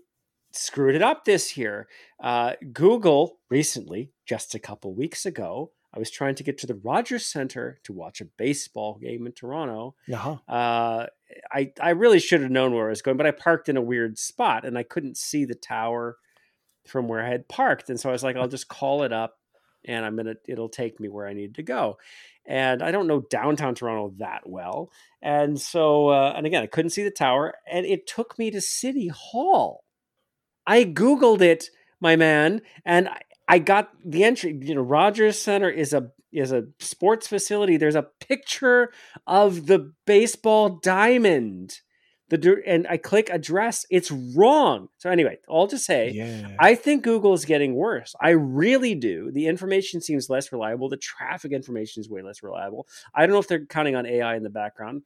screwed it up this year. Uh, Google recently, just a couple weeks ago, I was trying to get to the Rogers Center to watch a baseball game in Toronto. Uh-huh. Uh, I I really should have known where I was going, but I parked in a weird spot and I couldn't see the tower from where I had parked, and so I was like, I'll just call it up and I'm gonna it'll take me where I need to go. And I don't know downtown Toronto that well, and so uh, and again I couldn't see the tower, and it took me to City Hall. I googled it, my man, and I, I got the entry. You know, Rogers Center is a is a sports facility. There's a picture of the baseball diamond. The and I click address. It's wrong. So anyway, all to say, Yeah. I think Google is getting worse. I really do. The information seems less reliable. The traffic information is way less reliable. I don't know if they're counting on AI in the background.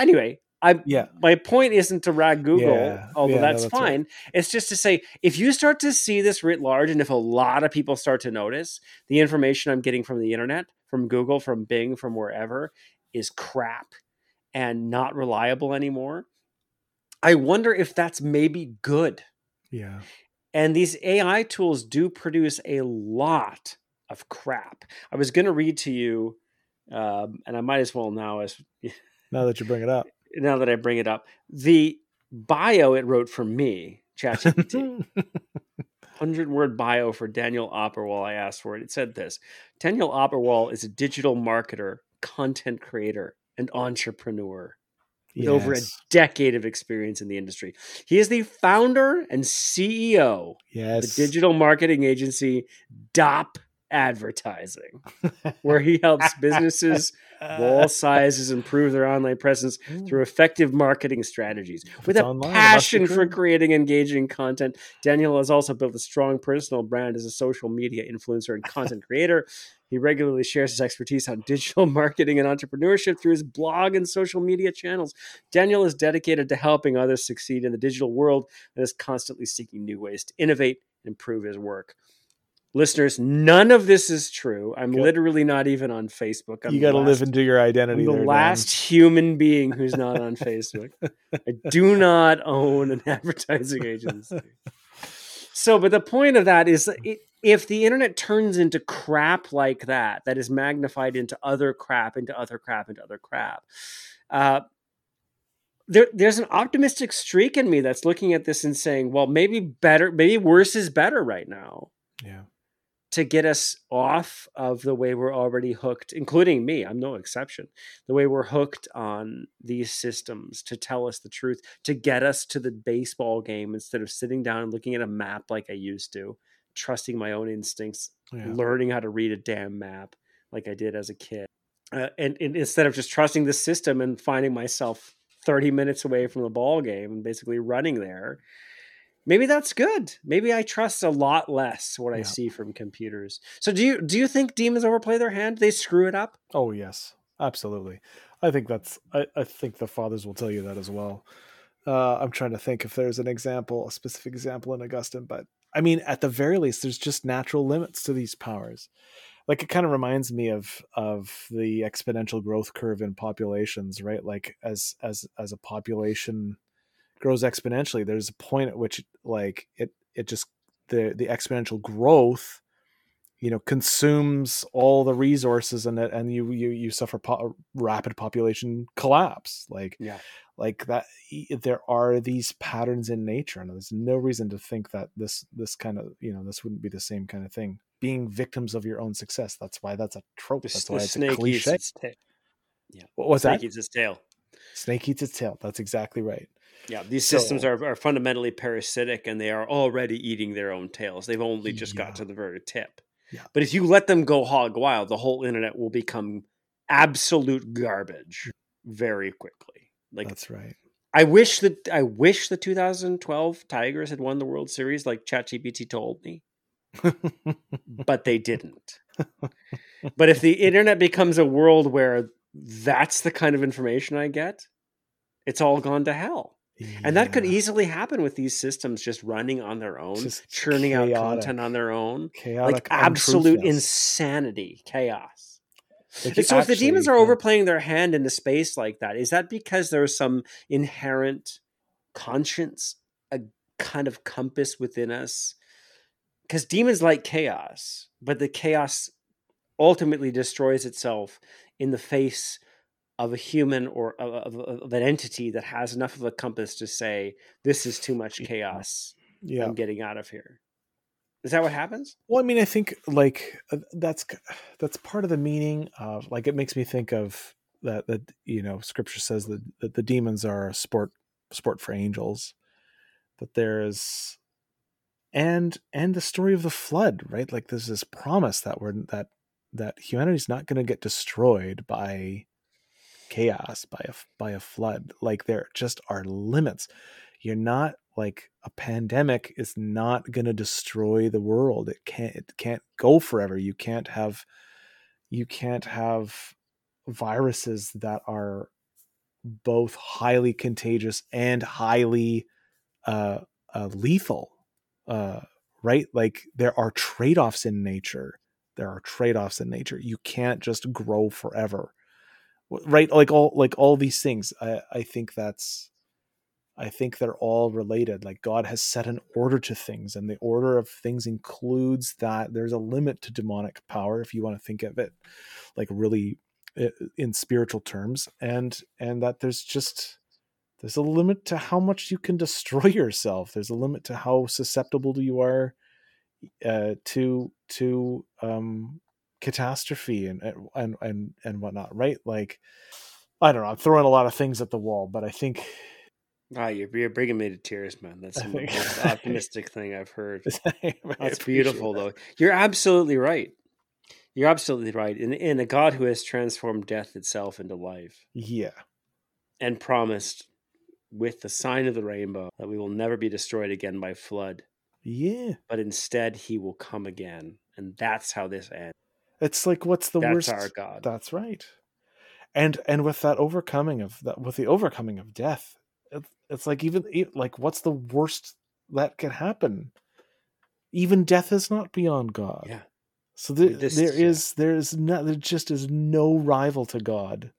Anyway, I yeah. my point isn't to rag Google, Yeah. although Yeah, no, that's, that's right. fine. It's just to say if you start to see this writ large, and if a lot of people start to notice the information I'm getting from the internet, from Google, from Bing, from wherever is crap and not reliable anymore, I wonder if that's maybe good. Yeah. And these AI tools do produce a lot of crap. I was going to read to you, um, and I might as well now, as Now that you bring it up. now that I bring it up, the bio it wrote for me, ChatGPT, hundred word bio for Daniel Opperwall. I asked for it. It said this: Daniel Opperwall is a digital marketer, content creator, and entrepreneur with over a decade of experience in the industry. He is the founder and CEO Yes. the digital marketing agency DOP Advertising, where he helps businesses of all sizes improve their online presence through effective marketing strategies. With a online, it must be passion for creating engaging content, Daniel has also built a strong personal brand as a social media influencer and content creator. He regularly shares his expertise on digital marketing and entrepreneurship through his blog and social media channels. Daniel is dedicated to helping others succeed in the digital world and is constantly seeking new ways to innovate and improve his work. Listeners, none of this is true. I'm Good. literally not even on Facebook. I'm you got to live into your identity. I'm the there, Dan. last human being who's not on Facebook. I do not own an advertising agency. So, but the point of that is it, if the internet turns into crap like that, that is magnified into other crap, into other crap, into other crap, uh, there, there's an optimistic streak in me that's looking at this and saying, well, maybe better, maybe worse is better right now Yeah. To get us off of the way we're already hooked, including me. I'm no exception. The way we're hooked on these systems to tell us the truth, to get us to the baseball game instead of sitting down and looking at a map like I used to, trusting my own instincts, Yeah. learning how to read a damn map like I did as a kid. Uh, and, and instead of just trusting the system and finding myself 30 minutes away from the ball game and basically running there, maybe that's good. Maybe I trust a lot less what I see from computers. So do you do you think demons overplay their hand? They screw it up? Oh yes, absolutely. I think that's. I, I think the fathers will tell you that as well. Uh, I'm trying to think if there's an example, a specific example in Augustine, but I mean, at the very least, there's just natural limits to these powers. Like it kind of reminds me of of the exponential growth curve in populations, right? Like as as as a population grows exponentially, there's a point at which like it it just the the exponential growth you know consumes all the resources and it and you you you suffer po- rapid population collapse like Yeah. like that there are these patterns in nature and there's no reason to think that this this kind of you know this wouldn't be the same kind of thing being victims of your own success that's why that's a trope The, that's why it's a cliche its tail. what was Snake that eats its tail. snake eats its tail that's exactly right Yeah, these systems are, are fundamentally parasitic and they are already eating their own tails. They've only just Yeah. got to the very tip. Yeah. But if you let them go hog wild, the whole internet will become absolute garbage mm. very quickly. Like that's right I wish that I wish the 2012 Tigers had won the World Series like ChatGPT told me, but they didn't. but if the internet becomes a world where that's the kind of information I get, it's all gone to hell. And that could easily happen with these systems just running on their own, Just churning out content on their own. chaotic like absolute insanity, chaos. Like, so if the demons are overplaying their hand into space like that, is that because there's some inherent conscience, a kind of compass within us? Because demons like chaos, but the chaos ultimately destroys itself in the face of a human or of, of, of an entity that has enough of a compass to say, this is too much chaos. yeah I'm getting out of here. Is that what happens? Well, I mean, I think like uh, that's that's part of the meaning of like it makes me think of that that you know Scripture says that, that the demons are a sport sport for angels, that there's and and the story of the flood, right? Like there's this promise that we're that that humanity's not going to get destroyed by chaos by a by a flood. Like there just are limits. You're not like a pandemic is not going to destroy the world. It can't it can't go forever. You can't have you can't have viruses that are both highly contagious and highly uh, uh, lethal. Uh, right? Like there are trade-offs in nature. There are trade-offs in nature. You can't just grow forever. Right? Like all like all these things. I, I think that's I think they're all related. Like God has set an order to things, and the order of things includes that there's a limit to demonic power, if you want to think of it like really in spiritual terms, and and that there's just there's a limit to how much you can destroy yourself. There's a limit to how susceptible you are uh, to to um, catastrophe and and and and whatnot. Right? Like I don't know. I'm throwing a lot of things at the wall, but I think Ah, you're, you're bringing me to tears, man. That's the most optimistic thing I've heard. That's beautiful, that. though. You're absolutely right. You're absolutely right. In in a God who has transformed death itself into life. Yeah. And promised with the sign of the rainbow that we will never be destroyed again by flood. Yeah. But instead he will come again. And that's how this ends. It's like what's the that's worst our God. That's right. And and with that overcoming of that with the overcoming of death, it's like even like what's the worst that can happen? Even death is not beyond God. Yeah. So there, this, there is there is not there just is no rival to God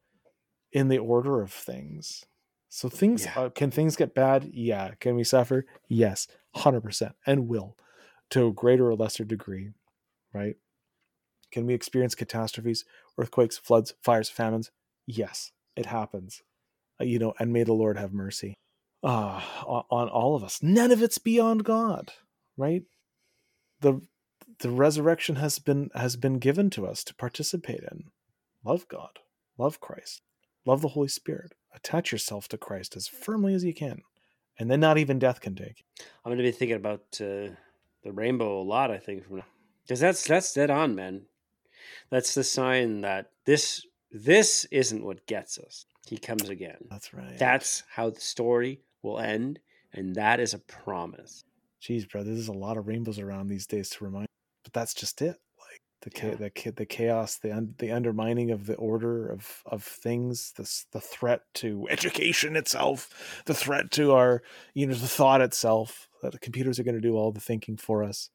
in the order of things. So things yeah. uh, can things get bad? Yeah. Can we suffer? Yes, hundred percent, and will to a greater or lesser degree, right? Can we experience catastrophes, earthquakes, floods, fires, famines? Yes, it happens. Uh, you know, and may the Lord have mercy uh, on all of us. None of it's beyond God, right? The the resurrection has been has been given to us to participate in. Love God, love Christ, love the Holy Spirit. Attach yourself to Christ as firmly as you can, and then not even death can take. I'm going to be thinking about uh, the rainbow a lot. I think from now, because that's that's dead on, man. That's the sign that this this isn't what gets us. He comes again. That's right. That's how the story will end, and that is a promise. Jeez, brother, there's a lot of rainbows around these days to remind, but that's just it. Like the yeah. the the chaos, the un, the undermining of the order of of things, the the threat to education itself, the threat to our you know the thought itself that the computers are going to do all the thinking for us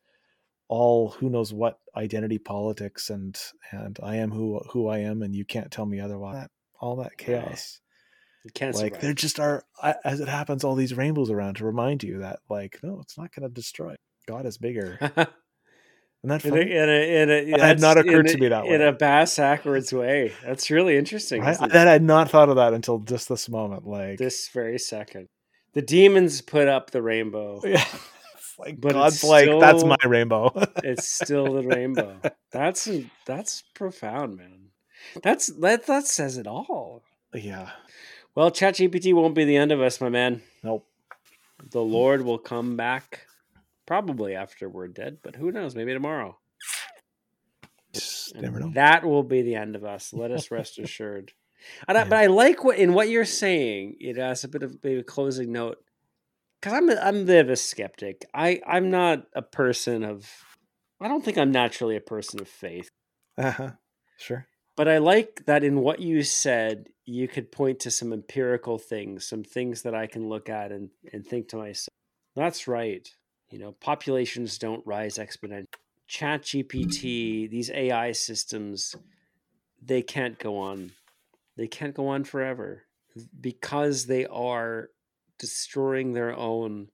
all who knows what identity politics and and I am who who I am and you can't tell me otherwise. That, all that chaos. You can't like there just are as it happens all these rainbows around to remind you that like no it's not going to destroy. God is bigger. And that in a, in a, in a, had not occurred to me that way. in a bass backwards way. That's really interesting I, that I had not thought of that until just this moment like this very second. The demons put up the rainbow. Yeah like but God's like still, that's my rainbow. it's still the rainbow. That's that's profound, man. That's that that says it all. Yeah. Well, ChatGPT won't be the end of us, my man. Nope. The Lord will come back probably after we're dead, but who knows? Maybe tomorrow. Never know. That will be the end of us. Let us rest assured. I, But I like what in what you're saying. It has a bit of maybe a closing note because I'm a, I'm a bit of a skeptic. I I'm not a person of. I don't think I'm naturally a person of faith. Uh huh. Sure. But I like that in what you said, you could point to some empirical things, some things that I can look at and, and think to myself, that's right. You know, populations don't rise exponentially. Chat GPT, these AI systems, they can't go on. They can't go on forever because they are destroying their own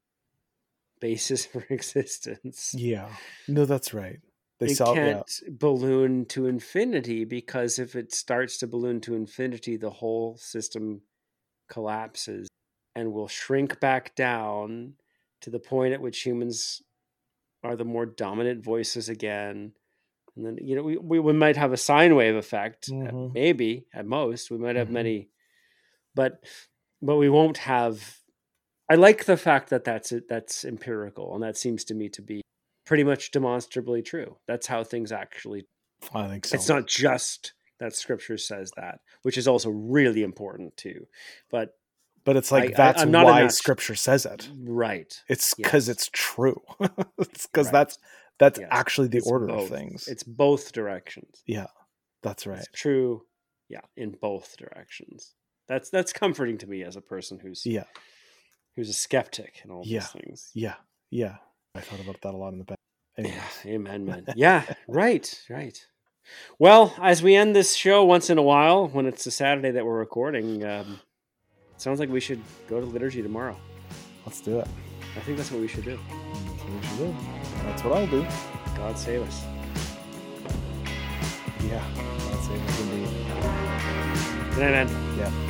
basis for existence. Yeah. No, that's right. They it sell, can't yeah. balloon to infinity because if it starts to balloon to infinity, the whole system collapses and will shrink back down to the point at which humans are the more dominant voices again. And then you know we, we, we might have a sine wave effect, uh, Mhm. maybe at most. We might have Mhm. many, but but we won't have. I like the fact that that's. That's empirical, and that seems to me to be pretty much demonstrably true. That's how things actually. I think so. It's not just that Scripture says that, which is also really important too. But but it's like I- I- that's in why Scripture says it. right, It's because Yes. it's true. it's because Right. that's that's Yes. actually the It's order both. of things. It's both directions. yeah, that's right. It's true, yeah, in both directions. That's that's comforting to me as a person who's Yeah, who's a skeptic and all Yeah. these things. yeah, yeah. I thought about that a lot in the back. Anyways. Yeah, amen, man. Yeah, right, right. Well, as we end this show once in a while, when it's a Saturday that we're recording, um, it sounds like we should go to liturgy tomorrow. let's do it. I think that's what we should do. That's what we should do. That's what I'll do. God save us. Yeah, that's it. Indeed. Good night, man. Yeah.